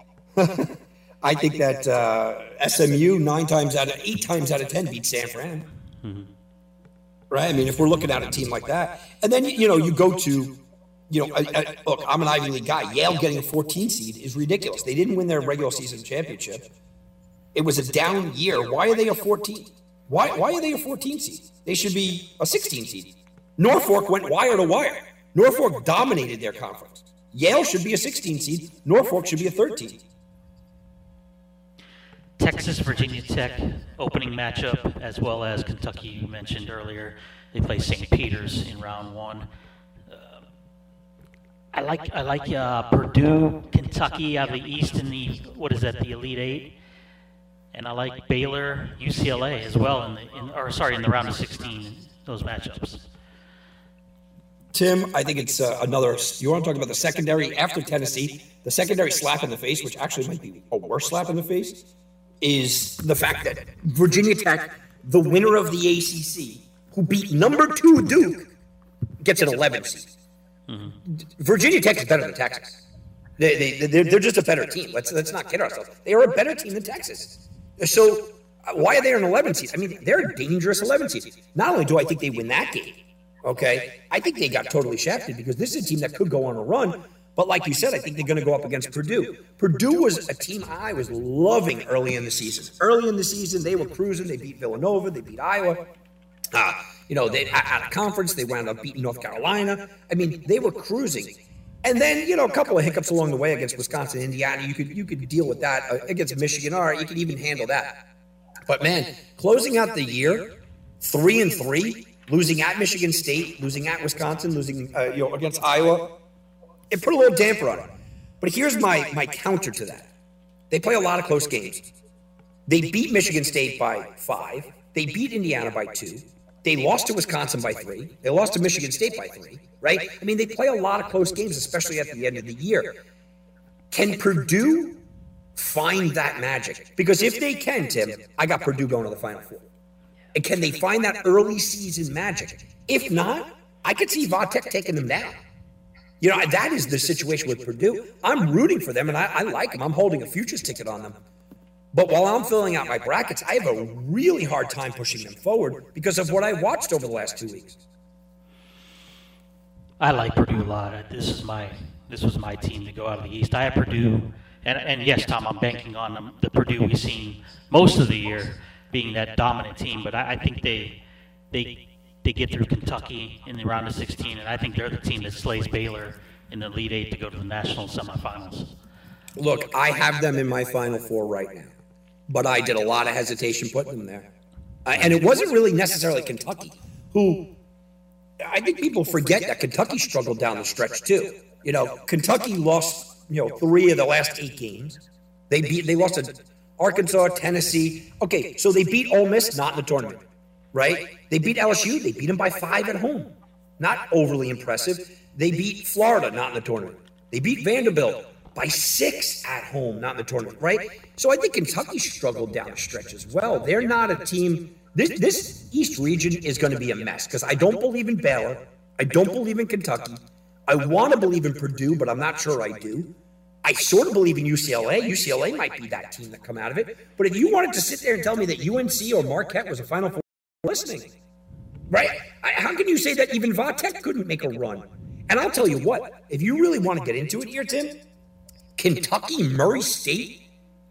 I think that uh, SMU nine times out of eight times out of ten beats San Fran. Mm-hmm. Right. I mean, if we're looking at a team like that, and then you know you go to. You know, I, I, look, I'm an Ivy League guy. Yale getting a 14 seed is ridiculous. They didn't win their regular season championship. It was a down year. Why are they a 14? Why, why are they a 14 seed? They should be a 16 seed. Norfolk went wire to wire. Norfolk dominated their conference. Yale should be a 16 seed. Norfolk should be a 13. Texas, Virginia Tech opening matchup, as well as Kentucky, you mentioned earlier. They play St. Peter's in round one. Uh, I like I like uh, Purdue, Kentucky out of the East in the what is that the Elite Eight, and I like Baylor, UCLA as well in the in, or sorry in the round of 16 those matchups. Tim, I think it's uh, another. You want to talk about the secondary after Tennessee? The secondary slap in the face, which actually might be a worse slap in the face, is the fact that Virginia Tech, the winner of the ACC, who beat number two Duke, gets an 11 seed. Mm-hmm. Virginia Tech is better than Texas. They, they, they're, they're just a better team. Let's, let's not kid ourselves. They are a better team than Texas. So why are they an 11 seed? I mean, they're a dangerous 11 seed. Not only do I think they win that game, Okay. I think they got totally shafted because this is a team that could go on a run. But like you said, I think they're going to go up against Purdue. Purdue was a team I was loving early in the season. Early in the season, they were cruising. They beat Villanova. They beat Iowa. Uh, you know, they out of conference, they wound up beating North Carolina. I mean, they were cruising. And then, you know, a couple of hiccups along the way against Wisconsin, Indiana. You could you could deal with that uh, against Michigan. All right, you could even handle that. But man, closing out the year, three and three, losing at Michigan State, losing at Wisconsin, losing uh, you know against Iowa, it put a little damper on it. But here's my my counter to that: they play a lot of close games. They beat Michigan State by five. They beat Indiana by two. They lost to Wisconsin by three. They lost to Michigan State by three. Right? I mean, they play a lot of close games, especially at the end of the year. Can Purdue find that magic? Because if they can, Tim, I got Purdue going to the Final Four. And can they find that early season magic? If not, I could see Vatech taking them down. You know, that is the situation with Purdue. I'm rooting for them, and I, I like them. I'm holding a futures ticket on them. But while I'm filling out my brackets, I have a really hard time pushing them forward because of what I watched over the last two weeks. I like Purdue a lot. This is my this was my team to go out of the East. I have Purdue, and and yes, Tom, I'm banking on them, the Purdue we've seen most of the year being that dominant team. But I, I think they they they get through Kentucky in the round of 16, and I think they're the team that slays Baylor in the Elite Eight to go to the national semifinals. Look, I have them in my Final Four right now but I did a lot of hesitation putting them there. Uh, and it wasn't really necessarily Kentucky, who I think people forget that Kentucky struggled down the stretch too. You know, Kentucky lost, you know, three of the last eight games. They beat, they lost to Arkansas, Tennessee. Okay, so they beat Ole Miss, not in the tournament, right? They beat LSU. They beat them by five at home. Not overly impressive. They beat Florida, not in the tournament. They beat Vanderbilt by six at home, not in the tournament, right? So I think Kentucky struggled down the stretch as well. They're not a team. This, this East region is going to be a mess because I don't believe in Baylor. I don't believe in Kentucky. I want to believe in Purdue, but I'm not sure I do. I sort of believe in UCLA. UCLA might be that team that come out of it. But if you wanted to sit there and tell me that UNC or Marquette was a Final Four, listening, right? I, how can you say that even Vatech couldn't make a run? And I'll tell you what, if you really want to get into it here, Tim, Kentucky, Murray State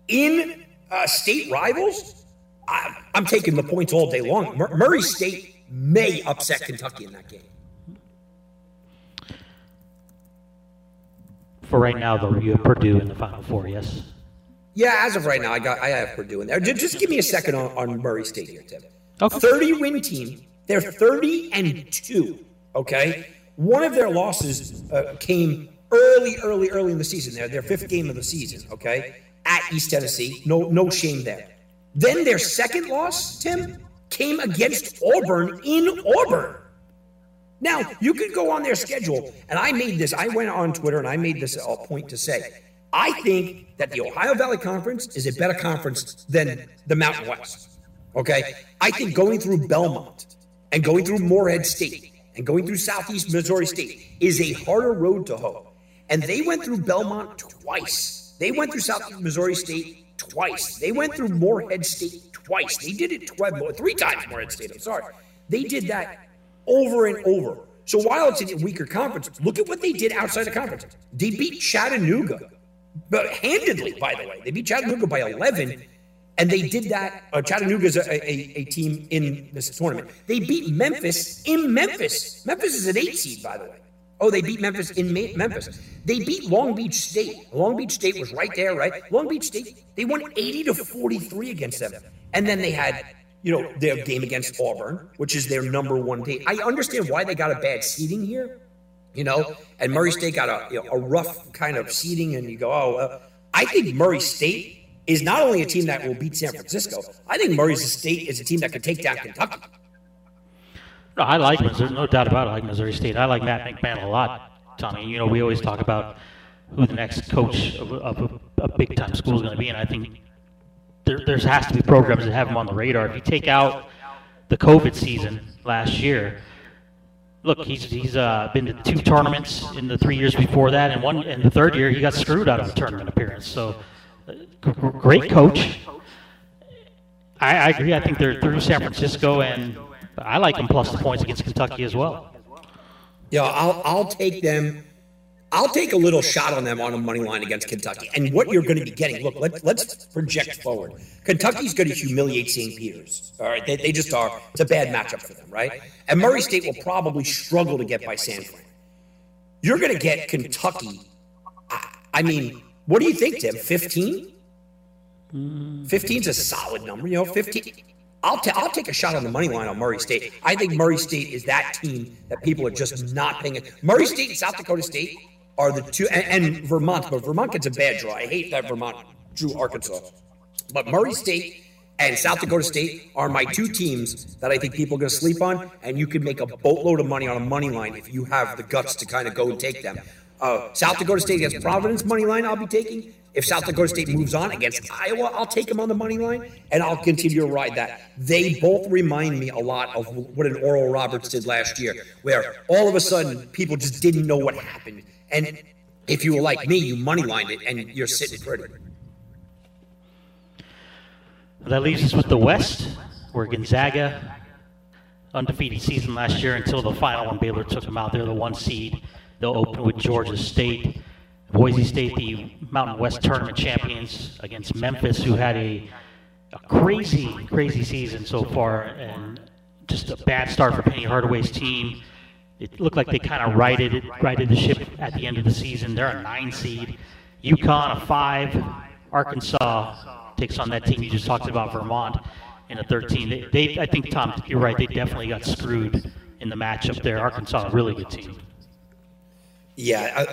in uh, state rivals, I, am taking the points all day long. Murray State may upset Kentucky in that game. For right now, though, you have Purdue in the Final Four, yes? Yeah, as of right now, I got I have Purdue in there. Just, just give me a second on, on Murray State here, Tim. Okay. 30 win team. They're 30 and 2. Okay. One of their losses uh, came early, early, early in the season. There, their fifth game of the season. Okay, at East Tennessee, no, no shame there. Then their second loss, Tim, came against Auburn in Auburn. Now you could go on their schedule, and I made this. I went on Twitter and I made this a point to say, I think that the Ohio Valley Conference is a better conference than the Mountain West. Okay, I think going through Belmont and going through Morehead State and going through Southeast Missouri State is a harder road to hoe. And they went through Belmont twice. They went through Southeast Missouri State twice. They went through Morehead State twice. They did it twice, three times Morehead State. I'm sorry. They did that over and over. So while it's a weaker conference, look at what they did outside the conference. They beat Chattanooga, but handedly, by the way. They beat Chattanooga by 11, and they did that. Uh, Chattanooga's a, a, a team in this tournament. They beat Memphis in Memphis. Memphis is an eight seed, by the way. Oh, they beat Memphis in Memphis. They beat Long Beach State. Long Beach State was right there, right? Long Beach State, they won 80 to 43 against them. And then they had, you know, their game against Auburn, which is their number one team. I understand why they got a bad seeding here, you know, and Murray State got a, you know, a rough kind of seeding, and you go, oh, uh, I think Murray State is not only a team that will beat San Francisco, I think Murray State is a team that could take down Kentucky. No, I like Missouri. No doubt about it. I like Missouri State. I like Matt McMahon a lot, Tommy. You know, we always talk about who the next coach of, of a, a big time school is going to be, and I think there there has to be programs that have him on the radar. If you take out the COVID season last year, look, he's he's uh, been to two tournaments in the three years before that, and one in the third year he got screwed out of a tournament appearance. So, uh, great coach. I, I agree. I think they're through San Francisco and I like them plus the points against Kentucky as well. Yeah, I'll I'll take them. I'll take a little shot on them on a money line against Kentucky. And what you're going to be getting, look, let, let's project forward. Kentucky's going to humiliate St. Peter's. All right, they, they just are. It's a bad matchup for them, right? And Murray State will probably struggle to get by San Fran. You're going to get Kentucky. I, mean, what do you think, Tim? 15? 15's a solid number. You know, 15. I'll, ta- I'll take a shot on the money line on Murray State. I think Murray State is that team that people are just not paying. Murray State and South Dakota State are the two, and, and Vermont, but Vermont gets a bad draw. I hate that Vermont drew Arkansas. But Murray State and South Dakota State are my two teams that I think people are going to sleep on, and you can make a boatload of money on a money line if you have the guts to kind of go and take them. Uh, South Dakota State against Providence money line, I'll be taking. If South Dakota State moves on against Iowa, I'll take them on the money line, and I'll continue to ride that. They both remind me a lot of what an Oral Roberts did last year, where all of a sudden people just didn't know what happened, and if you were like me, you money lined it, and you're sitting pretty. That leaves us with the West, where Gonzaga, undefeated season last year until the final when Baylor took them out. They're the one seed. They'll open with Georgia State. Boise State, the Mountain West tournament champions, against Memphis, who had a, a crazy, crazy season so far, and just a bad start for Penny Hardaway's team. It looked like they kind of righted it, righted the ship at the end of the season. They're a nine seed. UConn a five. Arkansas takes on that team you just talked about, Vermont, in a 13. They, they, I think Tom, you're right. They definitely got screwed in the matchup there. Arkansas, a really good team. Yeah,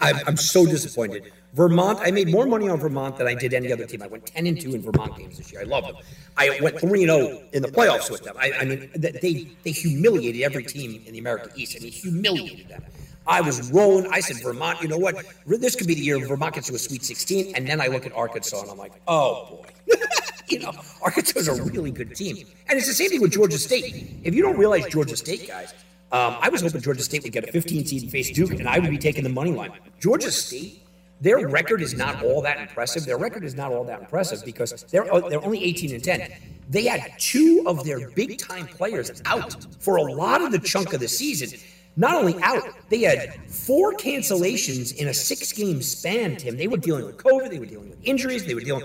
I, I'm, I'm so disappointed. Vermont, I made more money on Vermont than I did any other team. I went 10 and 2 in Vermont games this year. I love them. I went 3 and 0 in the playoffs with them. I, I mean, they, they humiliated every team in the American East. I mean, humiliated them. I was rolling. I said, Vermont, you know what? This could be the year Vermont gets to a Sweet 16. And then I look at Arkansas and I'm like, oh boy. you know, Arkansas is a really good team. And it's the same thing with Georgia State. If you don't realize Georgia State, guys, um, I was hoping Georgia State would get a 15 seed and face Duke, and I would be taking the money line. Georgia State, their record is not all that impressive. Their record is not all that impressive because they're they're only 18 and 10. They had two of their big time players out for a lot of the chunk of the season. Not only out, they had four cancellations in a six game span, Tim. They were dealing with COVID, they were dealing with injuries, they were dealing.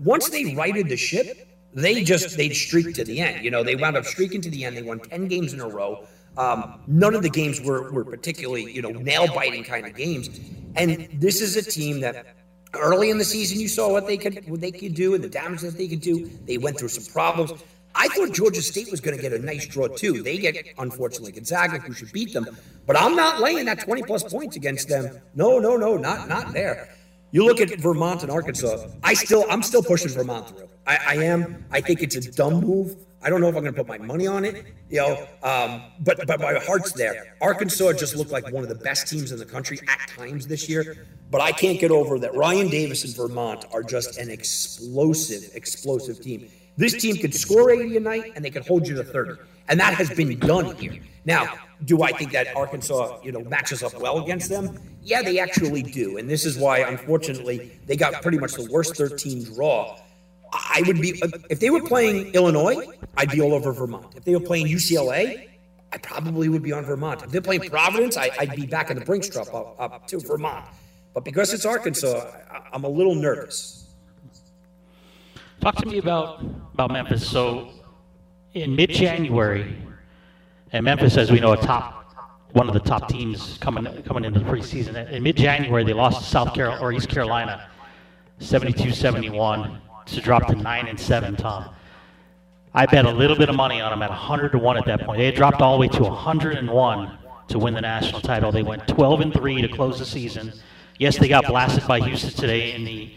Once they righted the ship, they just they streaked to the end. You know, they wound up streaking to the end. They won 10 games in a row. Um, none of the games were, were particularly, you know, nail biting kind of games. And this is a team that early in the season you saw what they could what they could do and the damage that they could do. They went through some problems. I thought Georgia State was going to get a nice draw too. They get unfortunately Gonzaga, who should beat them, but I'm not laying that 20 plus points against them. No, no, no, not not there. You look at Vermont and Arkansas. I still, I'm still pushing Vermont through. I, I am. I think it's a dumb move. I don't know if I'm going to put my money on it, you know, um, but but my heart's there. Arkansas just looked like one of the best teams in the country at times this year, but I can't get over that. Ryan Davis and Vermont are just an explosive, explosive team. This team could score 80 a night and they could hold you to 30, and that has been done here. Now, do I think that Arkansas, you know, matches up well against them? Yeah, they actually do, and this is why, unfortunately, they got pretty much the worst 13 draw. I would be if they were playing Illinois, I'd be all over Vermont. If they were playing UCLA, I probably would be on Vermont. If they're playing Providence, I, would be back in the Brinks drop up, up to Vermont. But because it's Arkansas, I, I'm a little nervous. Talk to me about about Memphis. So, in mid-January, and Memphis, as we know, a top one of the top teams coming coming into the preseason. In mid-January, they lost to South Carolina or East Carolina, 72-71 to drop to nine and seven, Tom. I bet a little bit of money on them at 100 to one at that point. They had dropped all the way to 101 to win the national title. They went 12 and three to close the season. Yes, they got blasted by Houston today in the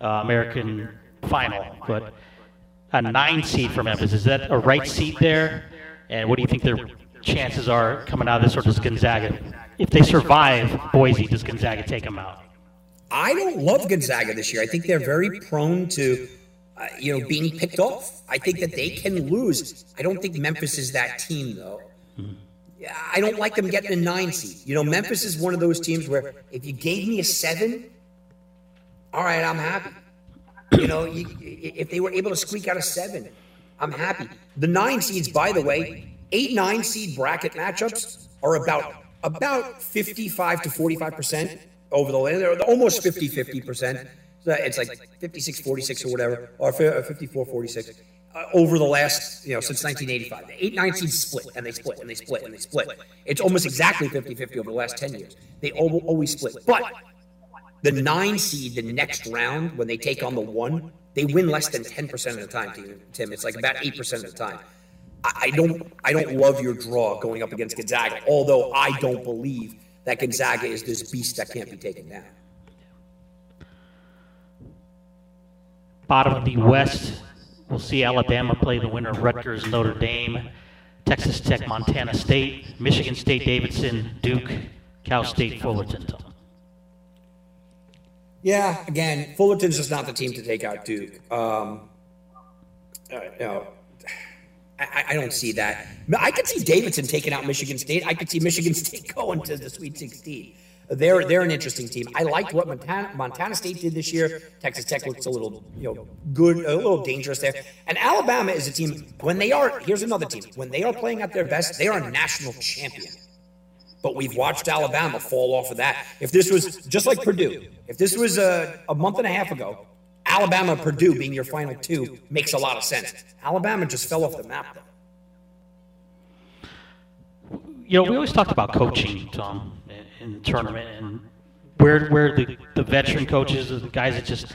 uh, American final, but a nine seed for Memphis is that a right seed there? And what do you think their chances are coming out of this, or does Gonzaga, if they survive Boise, does Gonzaga take them out? I don't love Gonzaga this year. I think they're very prone to, uh, you know, being picked off. I think that they can lose. I don't think Memphis is that team, though. I don't like them getting a nine seed. You know, Memphis is one of those teams where if you gave me a seven, all right, I'm happy. You know, you, if they were able to squeak out a seven, I'm happy. The nine seeds, by the way, eight nine seed bracket matchups are about about 55 to 45 percent over the land. Almost 50 50 percent. It's like 56 46 or whatever, or 54 46. Uh, over the last, you know, since 1985. The 8 9 seeds split, and they split, and they split, and they split. It's almost exactly 50 50 over the last 10 years. They always split. But the 9 seed, the next round, when they take on the 1, they win less than 10% of the time, Tim. It's like about 8% of the time. I don't I don't love your draw going up against Gonzaga, although I don't believe that Gonzaga is this beast that can't be taken down. Bottom of the West, we'll see Alabama play the winner of Rutgers, Notre Dame, Texas Tech, Montana State, Michigan State, Davidson, Duke, Cal State, Fullerton. Yeah, again, Fullerton's just not the team to take out Duke. Um, uh, you know, I, I, don't see that. I could see Davidson taking out Michigan State. I could see Michigan State going to the Sweet 16. They're they're an interesting team. I liked what Montana, Montana State did this year. Texas Tech looks a little you know good, a little dangerous there. And Alabama is a team when they are. Here's another team when they are playing at their best. They are a national champion. But we've watched Alabama fall off of that. If this was just like Purdue, if this was a, a month and a half ago, Alabama Purdue being your final two makes a lot of sense. Alabama just fell off the map though. You know, we always talked about coaching, Tom, in the tournament, and where where the, the veteran coaches, the guys that just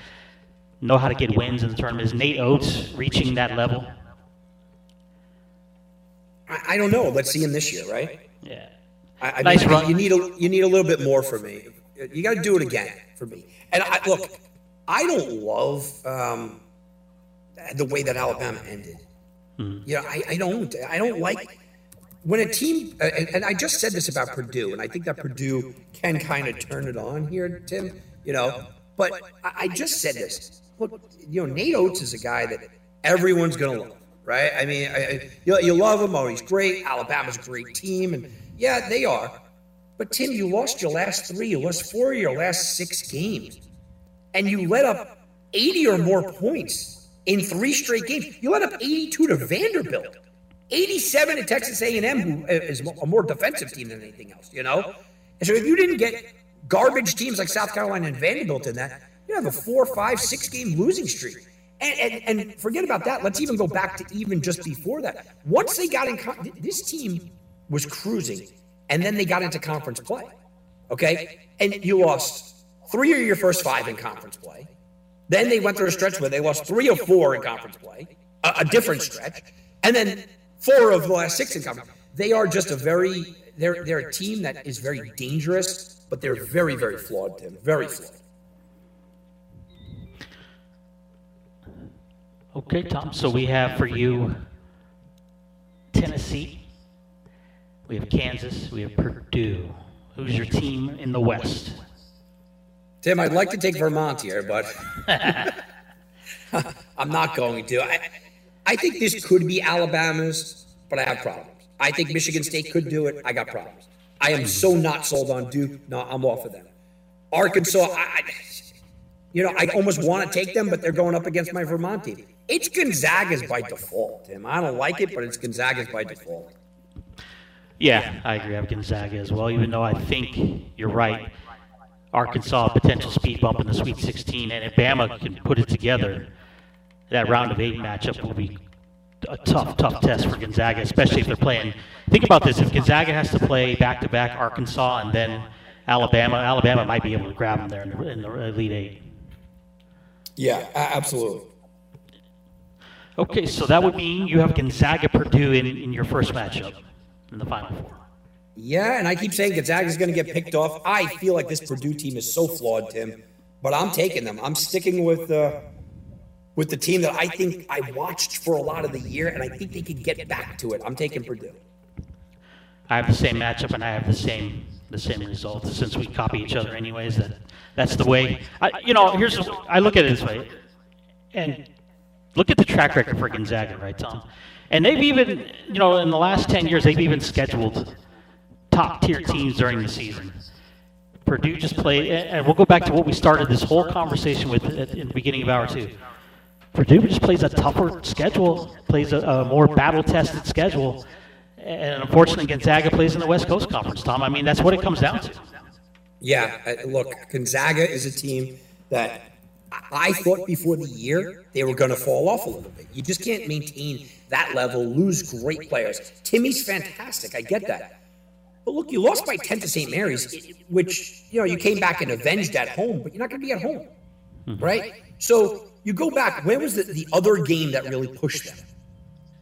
know how to get wins in the tournament, is Nate Oats reaching that level? I, I don't know. Let's see him this year, right? Yeah. I, I nice mean, run. You need a you need a little bit more for me. You got to do it again for me. And I, look, I don't love um, the way that Alabama ended. Mm-hmm. You know, I, I don't. I don't like when a team. And, and I just said this about Purdue, and I think that Purdue can kind of turn it on here, Tim. You know, but I, I just said this. Look, you know, Nate Oats is a guy that everyone's going to love, right? I mean, I, you, you love him. Oh, he's great. Alabama's a great team, and yeah, they are. But Tim, you lost your last three. You lost four of your last six games and you let up 80 or more points in three straight games. You let up 82 to Vanderbilt, 87 to Texas A&M, who uh, is a more defensive team than anything else. You know, and so if you didn't get garbage teams like South Carolina and Vanderbilt in that, you have a four, five, six game losing streak. And, and, and forget about that. Let's even go back to even just before that. Once they got in, this team was cruising, and then they got into conference play. Okay, and you lost three of your first five in conference play. Then they went through a stretch where they lost three or four in conference play, a, a different stretch, and then four of the last six in conference. They are just a very they're they're a team that is very dangerous, but they're very very flawed. Tim, very flawed. Okay, Tom. So we have for you Tennessee, we have Kansas, we have Purdue. Who's your team in the West? Tim, I'd like to take Vermont here, but I'm not going to. I, I think this could be Alabama's, but I have problems. I think Michigan State could do it. I got problems. I am so not sold on Duke. No, I'm off of them. Arkansas, I, I you know, I almost want to take them, but they're going up against my Vermont team. It's Gonzaga's by default, Tim. I don't like it, but it's Gonzaga's by default. Yeah, I agree. I have Gonzaga as well, even though I think you're right. Arkansas potential speed bump in the Sweet 16, and if Bama can put it together, that round of eight matchup will be a tough, tough test for Gonzaga, especially if they're playing. Think about this: if Gonzaga has to play back-to-back Arkansas and then Alabama, Alabama might be able to grab them there in the, in the Elite Eight. Yeah, absolutely. Okay, so that would mean you have Gonzaga Purdue in, in your first matchup in the Final Four. Yeah, and I keep saying Gonzaga's going to get picked off. I feel like this Purdue team is so flawed, Tim, but I'm taking them. I'm sticking with uh, with the team that I think I watched for a lot of the year, and I think they could get back to it. I'm taking Purdue. I have the same matchup, and I have the same the same results since we copy each other, anyways. That that's the way. I, you know, here's I look at it this way, and look at the track record for Gonzaga, right, Tom? And they've even, you know, in the last ten years, they've even scheduled top tier teams during the season. Purdue just played, and we'll go back to what we started this whole conversation with in the beginning of hour two. Purdue just plays a tougher schedule, plays a, a more battle tested schedule. And unfortunately, Gonzaga plays in the West Coast Conference, Tom. I mean, that's what it comes down to. Yeah, uh, look, Gonzaga is a team that I thought before the year they were going to fall off a little bit. You just can't maintain that level, lose great players. Timme's fantastic. I get that. But look, you lost by 10 to St. Mary's, which, you know, you came back and avenged at home, but you're not going to be at home, mm-hmm. right? So you go back. When was the, the other game that really pushed them?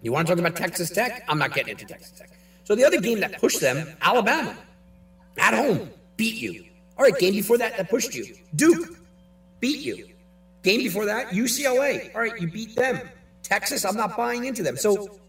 You want to talk about Texas Tech? I'm not getting into Texas Tech. So the other game that pushed them, Alabama, at home, beat you. All right, game before that, that pushed you. Duke beat you. Game before that, UCLA. All right, you beat them. Texas, I'm not buying into them. So,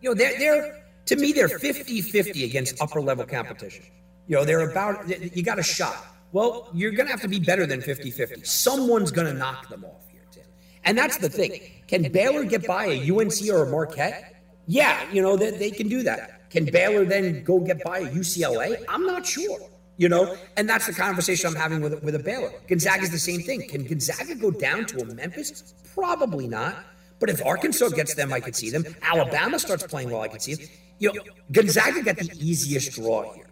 you know, they're, they're to me, they're 50 50 against upper level competition. You know, they're about, you got a shot. Well, you're going to have to be better than 50 50. Someone's going to knock them off here, Tim. And that's the thing. Can Baylor get by a UNC or a Marquette? Yeah, you know, they, they can do that. Can Baylor then go get by a UCLA? I'm not sure. You know, and that's the conversation I'm having with with a Baylor. Gonzaga's the same thing. Can Gonzaga go down to a Memphis? Probably not. But if Arkansas gets them, I could see them. Alabama starts playing well, I could see them. You know, Gonzaga got the easiest draw here.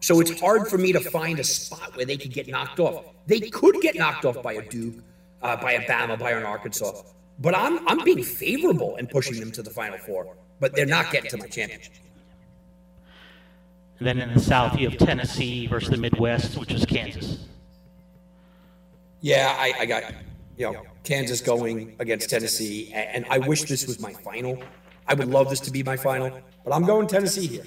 So it's hard for me to find a spot where they could get knocked off. They could get knocked off by a Duke, uh, by a Bama, by an Arkansas. But I'm I'm being favorable and pushing them to the Final Four. But they're not getting to my championship. And then in the South, you have Tennessee versus the Midwest, which is Kansas. Yeah, I, I got you know Kansas going against Tennessee, and I wish this was my final. I would love this to be my final, but I'm going Tennessee here.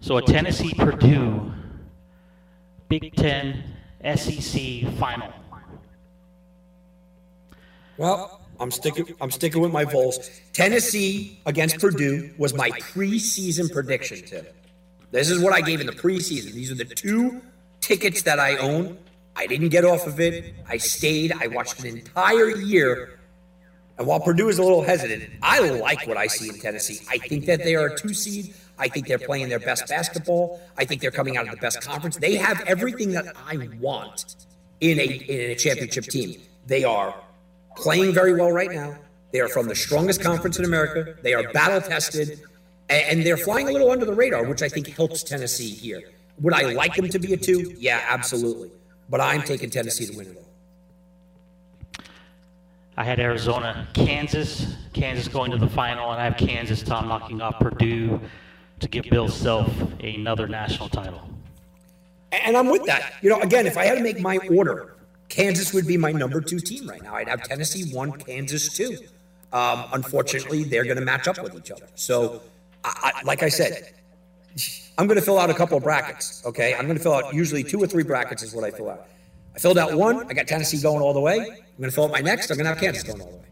So a Tennessee Purdue Big Ten SEC final. Well, I'm sticking. I'm sticking with my Vols. Tennessee against Purdue was my preseason prediction, Tim. This is what I gave in the preseason. These are the two tickets that I own. I didn't get off of it. I stayed. I watched an entire year. And while Purdue is a little hesitant, I like what I see in Tennessee. I think that they are a two seed. I think they're playing their best basketball. I think they're coming out of the best conference. They have everything that I want in a, in a championship team. They are playing very well right now. They are from the strongest conference in America. They are battle tested and they're flying a little under the radar, which I think helps Tennessee here. Would I like them to be a two? Yeah, absolutely. But I'm taking Tennessee to win it. I had Arizona, Kansas, Kansas going to the final, and I have Kansas, Tom, knocking off Purdue to give Bill Self another national title. And I'm with that. You know, again, if I had to make my order, Kansas would be my number two team right now. I'd have Tennessee one, Kansas two. Um, unfortunately, they're going to match up with each other. So I, like I said, I'm going to fill out a couple of brackets. Okay, I'm going to fill out usually two or three brackets is what I fill out. I filled out one. I got Tennessee going all the way. I'm going to fill out my next. I'm going to have Kansas going all the way.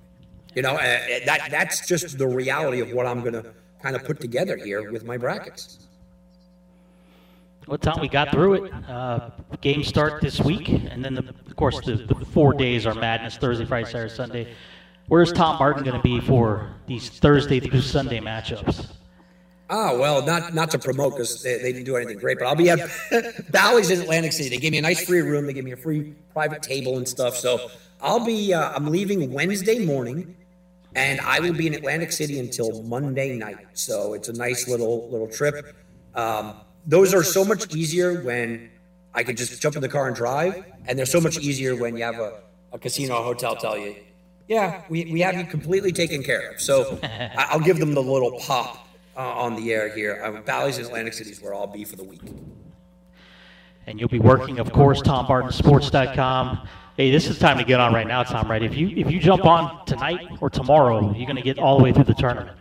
You know, uh, that that's just the reality of what I'm going to kind of put together here with my brackets. Well, Tom, we got through it. Uh, games start this week, and then, the, of course, the, the four days are madness Thursday, Friday, Saturday, Sunday. Where's Tom Barton going to be for these Thursday through Sunday matchups? Ah, well, not not to promote because they, they, didn't do anything great, but I'll be at Bally's in Atlantic City. They gave me a nice free room. They gave me a free private table and stuff. So I'll be uh, I'm leaving Wednesday morning, and I will be in Atlantic City until Monday night. So it's a nice little little trip. Um, those are so much easier when I can just jump in the car and drive, and they're so much easier when you have a, a casino or hotel tell you, yeah, we, we have you completely taken care of. So I'll give them the little pop uh, on the air here. Uh, Bally's in Atlantic City is where I'll be for the week. And you'll be working, of course, TomBartonSports.com. Hey, this is time to get on right now, Tom. Right? If you if you jump on tonight or tomorrow, you're going to get all the way through the tournament.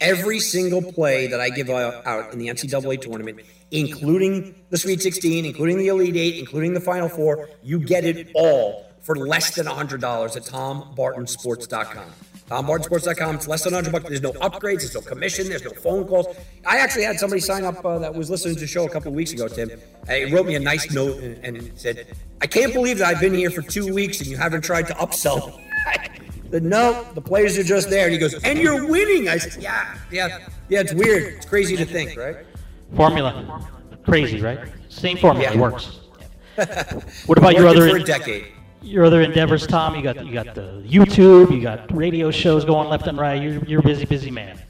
Every single play that I give out in the NCAA tournament, including the Sweet 16, including the Elite Eight, including the Final Four, you get it all for less than $100 at TomBartonSports.com. TomBartonSports.com. It's less than 100 bucks. There's no upgrades. There's no commission. There's no phone calls. I actually had somebody sign up uh, that was listening to the show a couple of weeks ago, Tim. He wrote me a nice note and, and, said, I can't believe that I've been here for two weeks and you haven't tried to upsell. said, no, the players are just there. And he goes, and you're winning. I said, yeah, yeah, yeah, it's weird. It's crazy to think, right? Formula. Crazy, right? Same formula yeah. works. what about your other... for a decade your other endeavors, Tom? You got you got the YouTube, you got radio shows going left and right. You're you're a busy, busy man.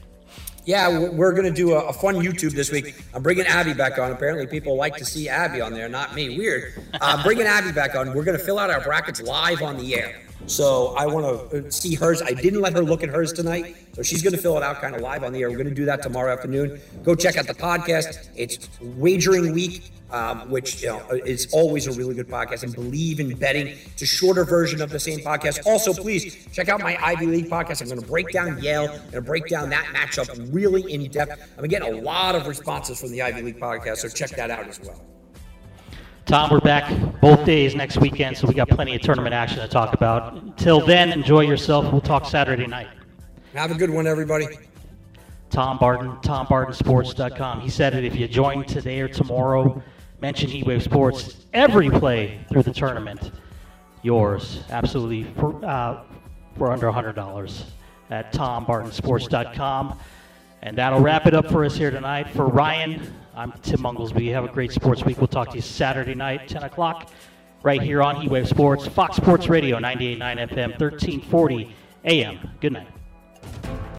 Yeah, we're going to do a, a, fun YouTube this week. I'm bringing Abby back on. Apparently, people like to see Abby on there, not me. Weird. I'm bringing Abby back on. We're going to fill out our brackets live on the air. So I want to see hers. I didn't let her look at hers tonight, so she's going to fill it out kind of live on the air. We're going to do that tomorrow afternoon. Go check out the podcast. It's Wagering Week, um, which you know is always a really good podcast. And Bleav in Betting. It's a shorter version of the same podcast. Also, please check out my Ivy League podcast. I'm going to break down Yale. I'm going to break down that matchup really in depth. I'm getting a lot of responses from the Ivy League podcast, so check that out as well. Tom, we're back both days next weekend, so we got plenty of tournament action to talk about. Until then, enjoy yourself. We'll talk Saturday night. Have a good one, everybody. Tom Barton, TomBartonSports.com. He said it if you join today or tomorrow, mention Heat Wave Sports. Every play through the tournament, yours, absolutely, for, uh, for under $100 at TomBartonSports.com. And that'll wrap it up for us here tonight. For Ryan, I'm Tim Munglesby. Have a great sports week. We'll talk to you Saturday night, 10 o'clock, right here on Heat Wave Sports, Fox Sports Radio, 98.9 FM, 1340 AM. Good night.